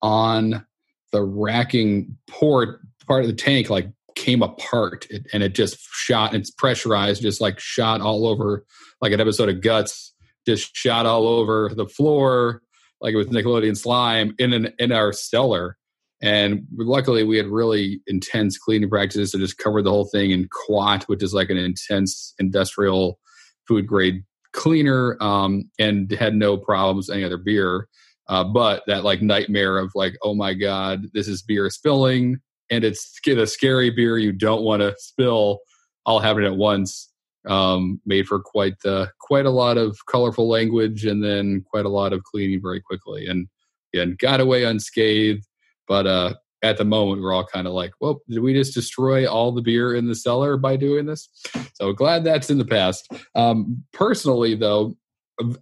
on the racking port part of the tank like came apart it, and it just shot it's pressurized just like shot all over like an episode of guts just shot all over the floor like it was nickelodeon slime in an in our cellar and luckily we had really intense cleaning practices so just covered the whole thing in quat which is like an intense industrial food grade cleaner um, and had no problems any other beer. Uh, but that like nightmare of like, oh my god, this is beer spilling, and it's a scary beer you don't want to spill, all happening at once. Um, made for quite quite a lot of colorful language, and then quite a lot of cleaning very quickly, and and got away unscathed. But uh, at the moment, we're all kind of like, well, did we just destroy all the beer in the cellar by doing this? So glad that's in the past. Um, personally, though,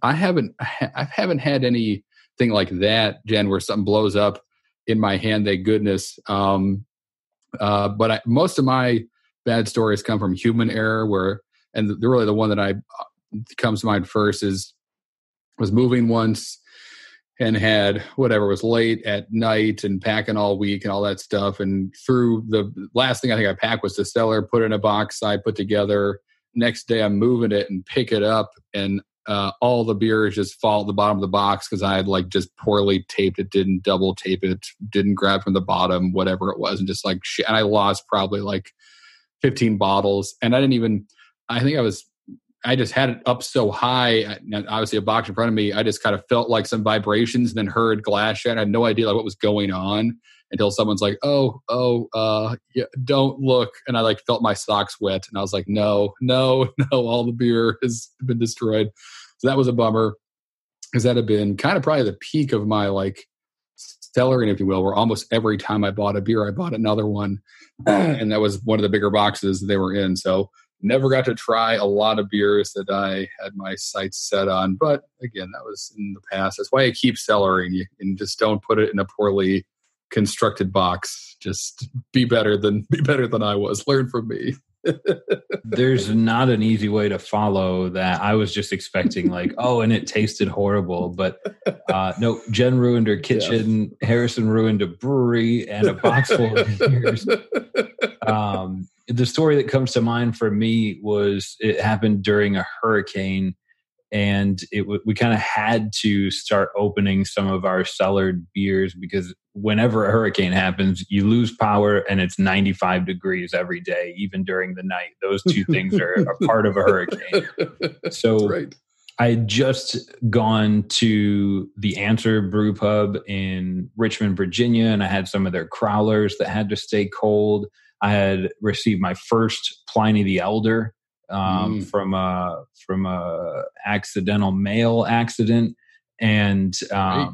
I haven't I haven't had anything like that, Jen, where something blows up in my hand. Thank goodness. Um, uh, but I, most of my bad stories come from human error, where and the, really the one that I uh, comes to mind first is was moving once and had whatever was late at night and packing all week and all that stuff. And through the last thing I think I packed was the cellar, put in a box I put together. Next day I'm moving it and pick it up and uh, all the beers just fall at the bottom of the box because I had like just poorly taped it, didn't double tape it, didn't grab from the bottom, whatever it was, and just like shit. And I lost probably like 15 bottles. And I didn't even, I think I was I just had it up so high. Obviously, a box in front of me. I just kind of felt like some vibrations, and then heard glass shatter. I had no idea like what was going on until someone's like, "Oh, oh, uh, yeah, don't look." And I like felt my socks wet, and I was like, "No, no, no! All the beer has been destroyed." So that was a bummer because that had been kind of probably the peak of my like cellaring, if you will, where almost every time I bought a beer, I bought another one, and that was one of the bigger boxes they were in. So never got to try a lot of beers that I had my sights set on. But again, that was in the past. That's why I keep cellaring and just don't put it in a poorly constructed box. Just be better than be better than I was. Learn from me. There's not an easy way to follow that. I was just expecting like, oh, and it tasted horrible, but uh, no. Jen ruined her kitchen. Yeah. Harrison ruined a brewery and a box full of beers. Um, the story that comes to mind for me was it happened during a hurricane and it we kind of had to start opening some of our cellared beers because whenever a hurricane happens you lose power and it's 95 degrees every day even during the night. Those two things are, a part of a hurricane. So right. i had just gone to the answer brew pub in richmond virginia and i had some of their crowlers that had to stay cold I had received my first Pliny the Elder um, mm. from a from a accidental mail accident, and um,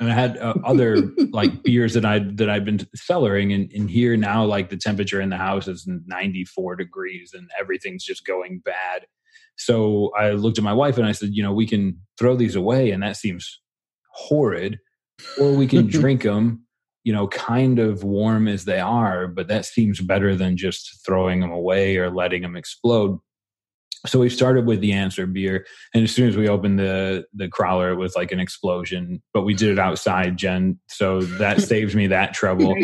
and I had uh, other like beers that I that I've been cellaring, and, and here now like the temperature in the house is 94 degrees, and everything's just going bad. So I looked at my wife and I said, you know, we can throw these away, and that seems horrid, or we can drink them you know, kind of warm as they are, but that seems better than just throwing them away or letting them explode. So we started with the answer beer, and as soon as we opened the the crowler, it was like an explosion. But we did it outside, Jen, so that saved me that trouble.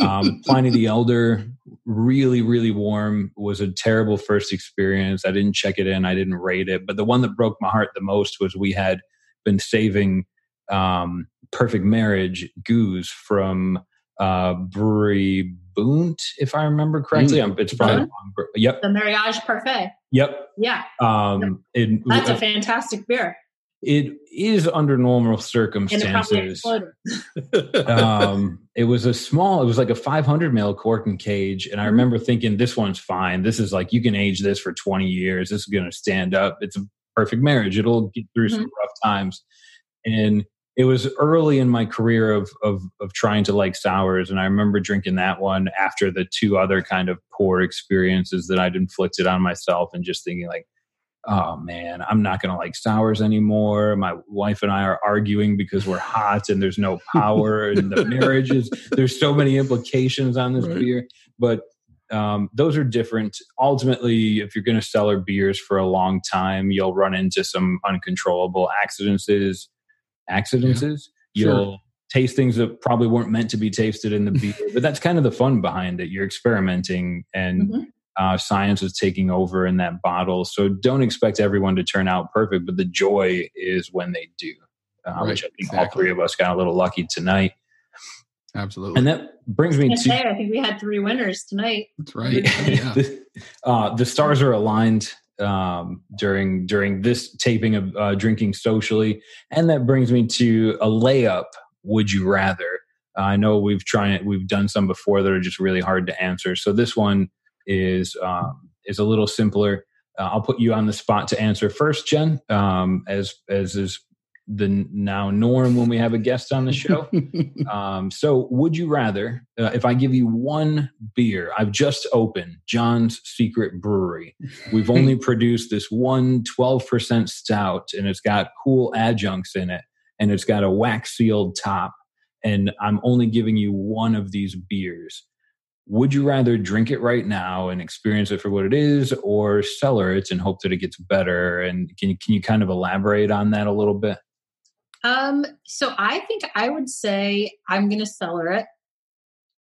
um, Pliny the Elder, really, really warm. Was a terrible first experience. I didn't check it in. I didn't rate it. But the one that broke my heart the most was we had been saving um, Perfect Marriage gueuze from uh, Brewery Boon, if I remember correctly. Mm. It's probably uh-huh. Yep. The Mariage Parfait. Yep. Yeah. Um, yep. It, That's uh, a fantastic beer. It is under normal circumstances. It, um, it was a small, it was like a 500 ml cork and cage. And I mm-hmm. remember thinking, this one's fine. This is like, you can age this for 20 years. This is going to stand up. It's a perfect marriage. It'll get through mm-hmm. some rough times. And it was early in my career of, of of trying to like sours and i remember drinking that one after the two other kind of poor experiences that i'd inflicted on myself and just thinking like oh man i'm not going to like sours anymore my wife and i are arguing because we're hot and there's no power and the marriage is there's so many implications on this right. beer but um, those are different. Ultimately, if you're going to sell cellar beers for a long time, you'll run into some uncontrollable accidents accidents yeah. You'll sure. taste things that probably weren't meant to be tasted in the beer, but that's kind of the fun behind it. You're experimenting and mm-hmm. uh, science is taking over in that bottle. So don't expect everyone to turn out perfect, but the joy is when they do, uh, right. which I think exactly. all three of us got a little lucky tonight. Absolutely. And that brings me to. Say, I think we had three winners tonight. That's right. yeah. uh, the stars are aligned um, during during this taping of uh, drinking socially, and that brings me to a layup. Would you rather? Uh, I know we've tried we've done some before that are just really hard to answer. So this one is um, is a little simpler. Uh, I'll put you on the spot to answer first, Jen, um, as as is the now norm when we have a guest on the show. um, so, would you rather, uh, if I give you one beer, I've just opened John's Secret Brewery. We've only produced this one 12% stout, and it's got cool adjuncts in it, and it's got a wax sealed top. And I'm only giving you one of these beers. Would you rather drink it right now and experience it for what it is, or cellar it and hope that it gets better? And can you, can you kind of elaborate on that a little bit? Um, so I think I would say I'm going to cellar it.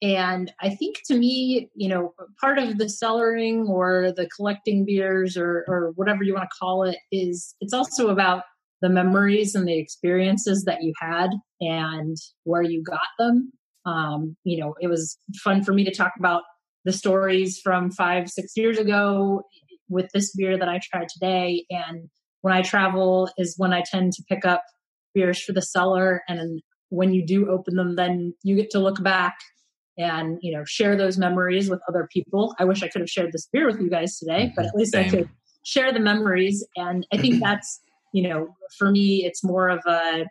And I think to me, you know, part of the cellaring or the collecting beers or, or whatever you want to call it is it's also about the memories and the experiences that you had and where you got them. Um, you know, it was fun for me to talk about the stories from five, six years ago with this beer that I tried today. And when I travel is when I tend to pick up beers for the cellar. And when you do open them, then you get to look back and you know share those memories with other people. I wish I could have shared this beer with you guys today, but at least Same. I could share the memories. And I think that's you know for me, it's more of a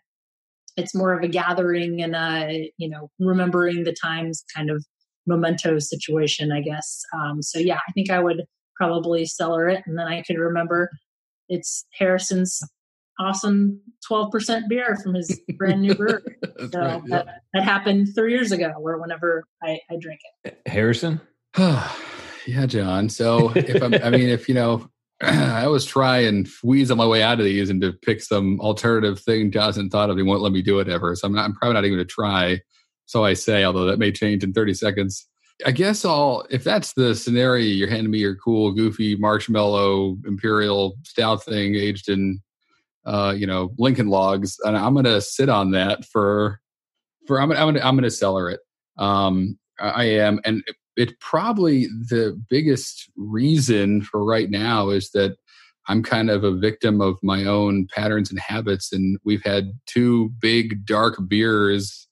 it's more of a gathering and a you know remembering the times kind of memento situation, I guess. Um, so yeah, I think I would probably cellar it, and then I could remember it's Harrison's awesome 12% beer from his brand new brewery. so right, that, that happened three years ago or whenever I, I drink it. Harrison? yeah, John. So if I'm, I mean, if, you know, I always try and wheeze on my way out of these and to pick some alternative thing Johnson thought of. He won't let me do it ever. So I'm not, I'm probably not even going to try. So I say, although that may change in 30 seconds. I guess I'll, if that's the scenario, you're handing me your cool, goofy marshmallow imperial stout thing aged in, uh, you know, Lincoln logs, and I'm going to sit on that for, for, I'm, I'm going to, I'm to it. Um, I am. And it, it probably the biggest reason for right now is that I'm kind of a victim of my own patterns and habits. And we've had two big dark beers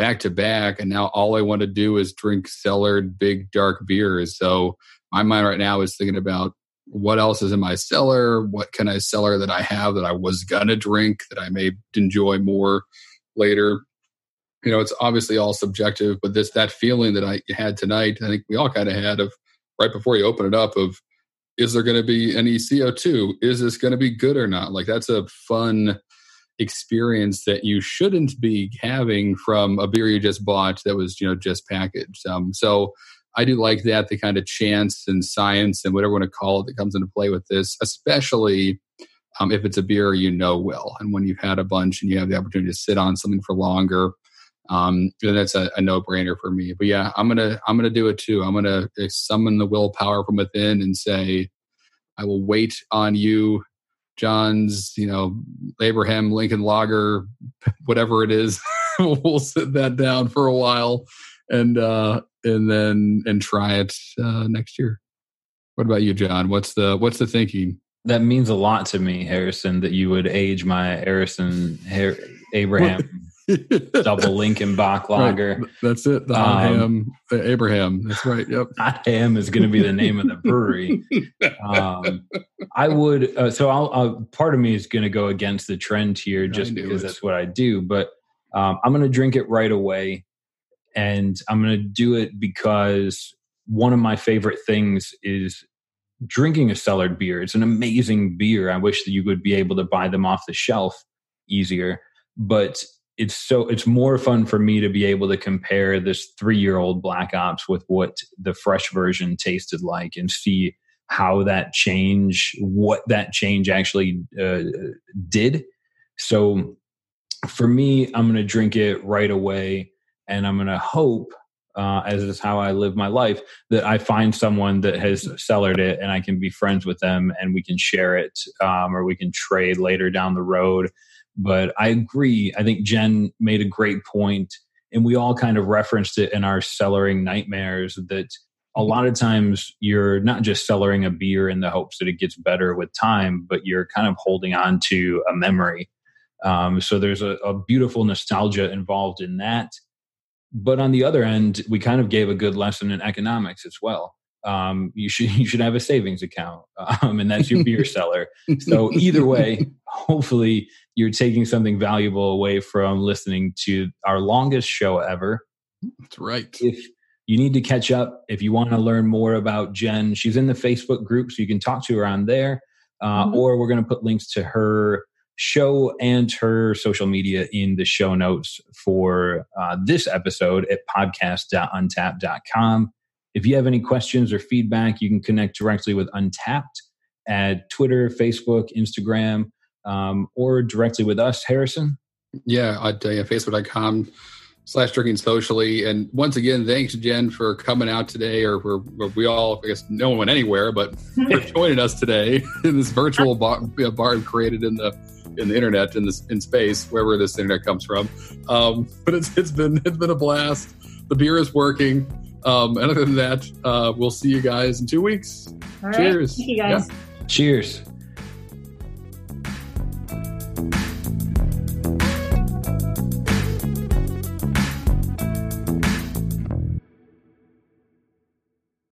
back to back and now all i want to do is drink cellared big dark beers so my mind right now is thinking about what else is in my cellar? What can i cellar that i have that i was gonna drink that i may enjoy more later? You know it's obviously all subjective but this that feeling that i had tonight i think we all kind of had of right before you open it up of is there going to be any co2 is this going to be good or not? Like that's a fun experience that you shouldn't be having from a beer you just bought that was you know just packaged. Um, so i do like that the kind of chance and science and whatever you want to call it that comes into play with this especially um, if it's a beer you know well. And when you've had a bunch and you have the opportunity to sit on something for longer um, then that's a, a no-brainer for me. But yeah i'm gonna i'm gonna do it too. I'm gonna summon the willpower from within and say i will wait on you John's, you know, Abraham Lincoln Lager, whatever it is. we'll sit that down for a while and uh and then and try it uh next year. What about you, John? What's the what's the thinking? That means a lot to me, Harrison, that you would age my Harrison Abraham double Lincoln Bock lager. Right. That's it. The um, ham, Abraham. That's right. Yep. Hot ham is going to be the name of the brewery. Um, I would. Uh, so I'll. Uh, part of me is going to go against the trend here, just because it. that's what I do. But um, I'm going to drink it right away, and I'm going to do it because one of my favorite things is drinking a cellared beer. It's an amazing beer. I wish that you would be able to buy them off the shelf easier. But it's so it's more fun for me to be able to compare this three year old black ops with what the fresh version tasted like and see how that change what that change actually uh, did so for me i'm going to drink it right away and i'm going to hope uh, as is how I live my life, that I find someone that has cellared it and I can be friends with them and we can share it um, or we can trade later down the road but I agree. I think Jen made a great point, and we all kind of referenced it in our cellaring nightmares that a lot of times you're not just cellaring a beer in the hopes that it gets better with time, but you're kind of holding on to a memory. Um, so there's a, a beautiful nostalgia involved in that. But on the other end, we kind of gave a good lesson in economics as well um, you should you should have a savings account, um, and that's your beer cellar. So either way, hopefully you're taking something valuable away from listening to our longest show ever. That's right. If you need to catch up, if you want to learn more about Jen, she's in the Facebook group, so you can talk to her on there. Uh, mm-hmm. Or we're going to put links to her show and her social media in the show notes for uh, this episode at podcast.untappd.com. If you have any questions or feedback, you can connect directly with Untappd at Twitter, Facebook, Instagram, um, or directly with us, Harrison. Yeah, at uh, facebook.com slash drinking socially. And once again, thanks, Jen, for coming out today, or for, we all, I guess no one went anywhere, but for joining us today in this virtual bar, bar created in the in the internet in this in space wherever this internet comes from um, but it's it's been it's been a blast the beer is working um, and other than that, uh, we'll see you guys in two weeks. All right. Cheers. Thank you guys. Yeah. Cheers.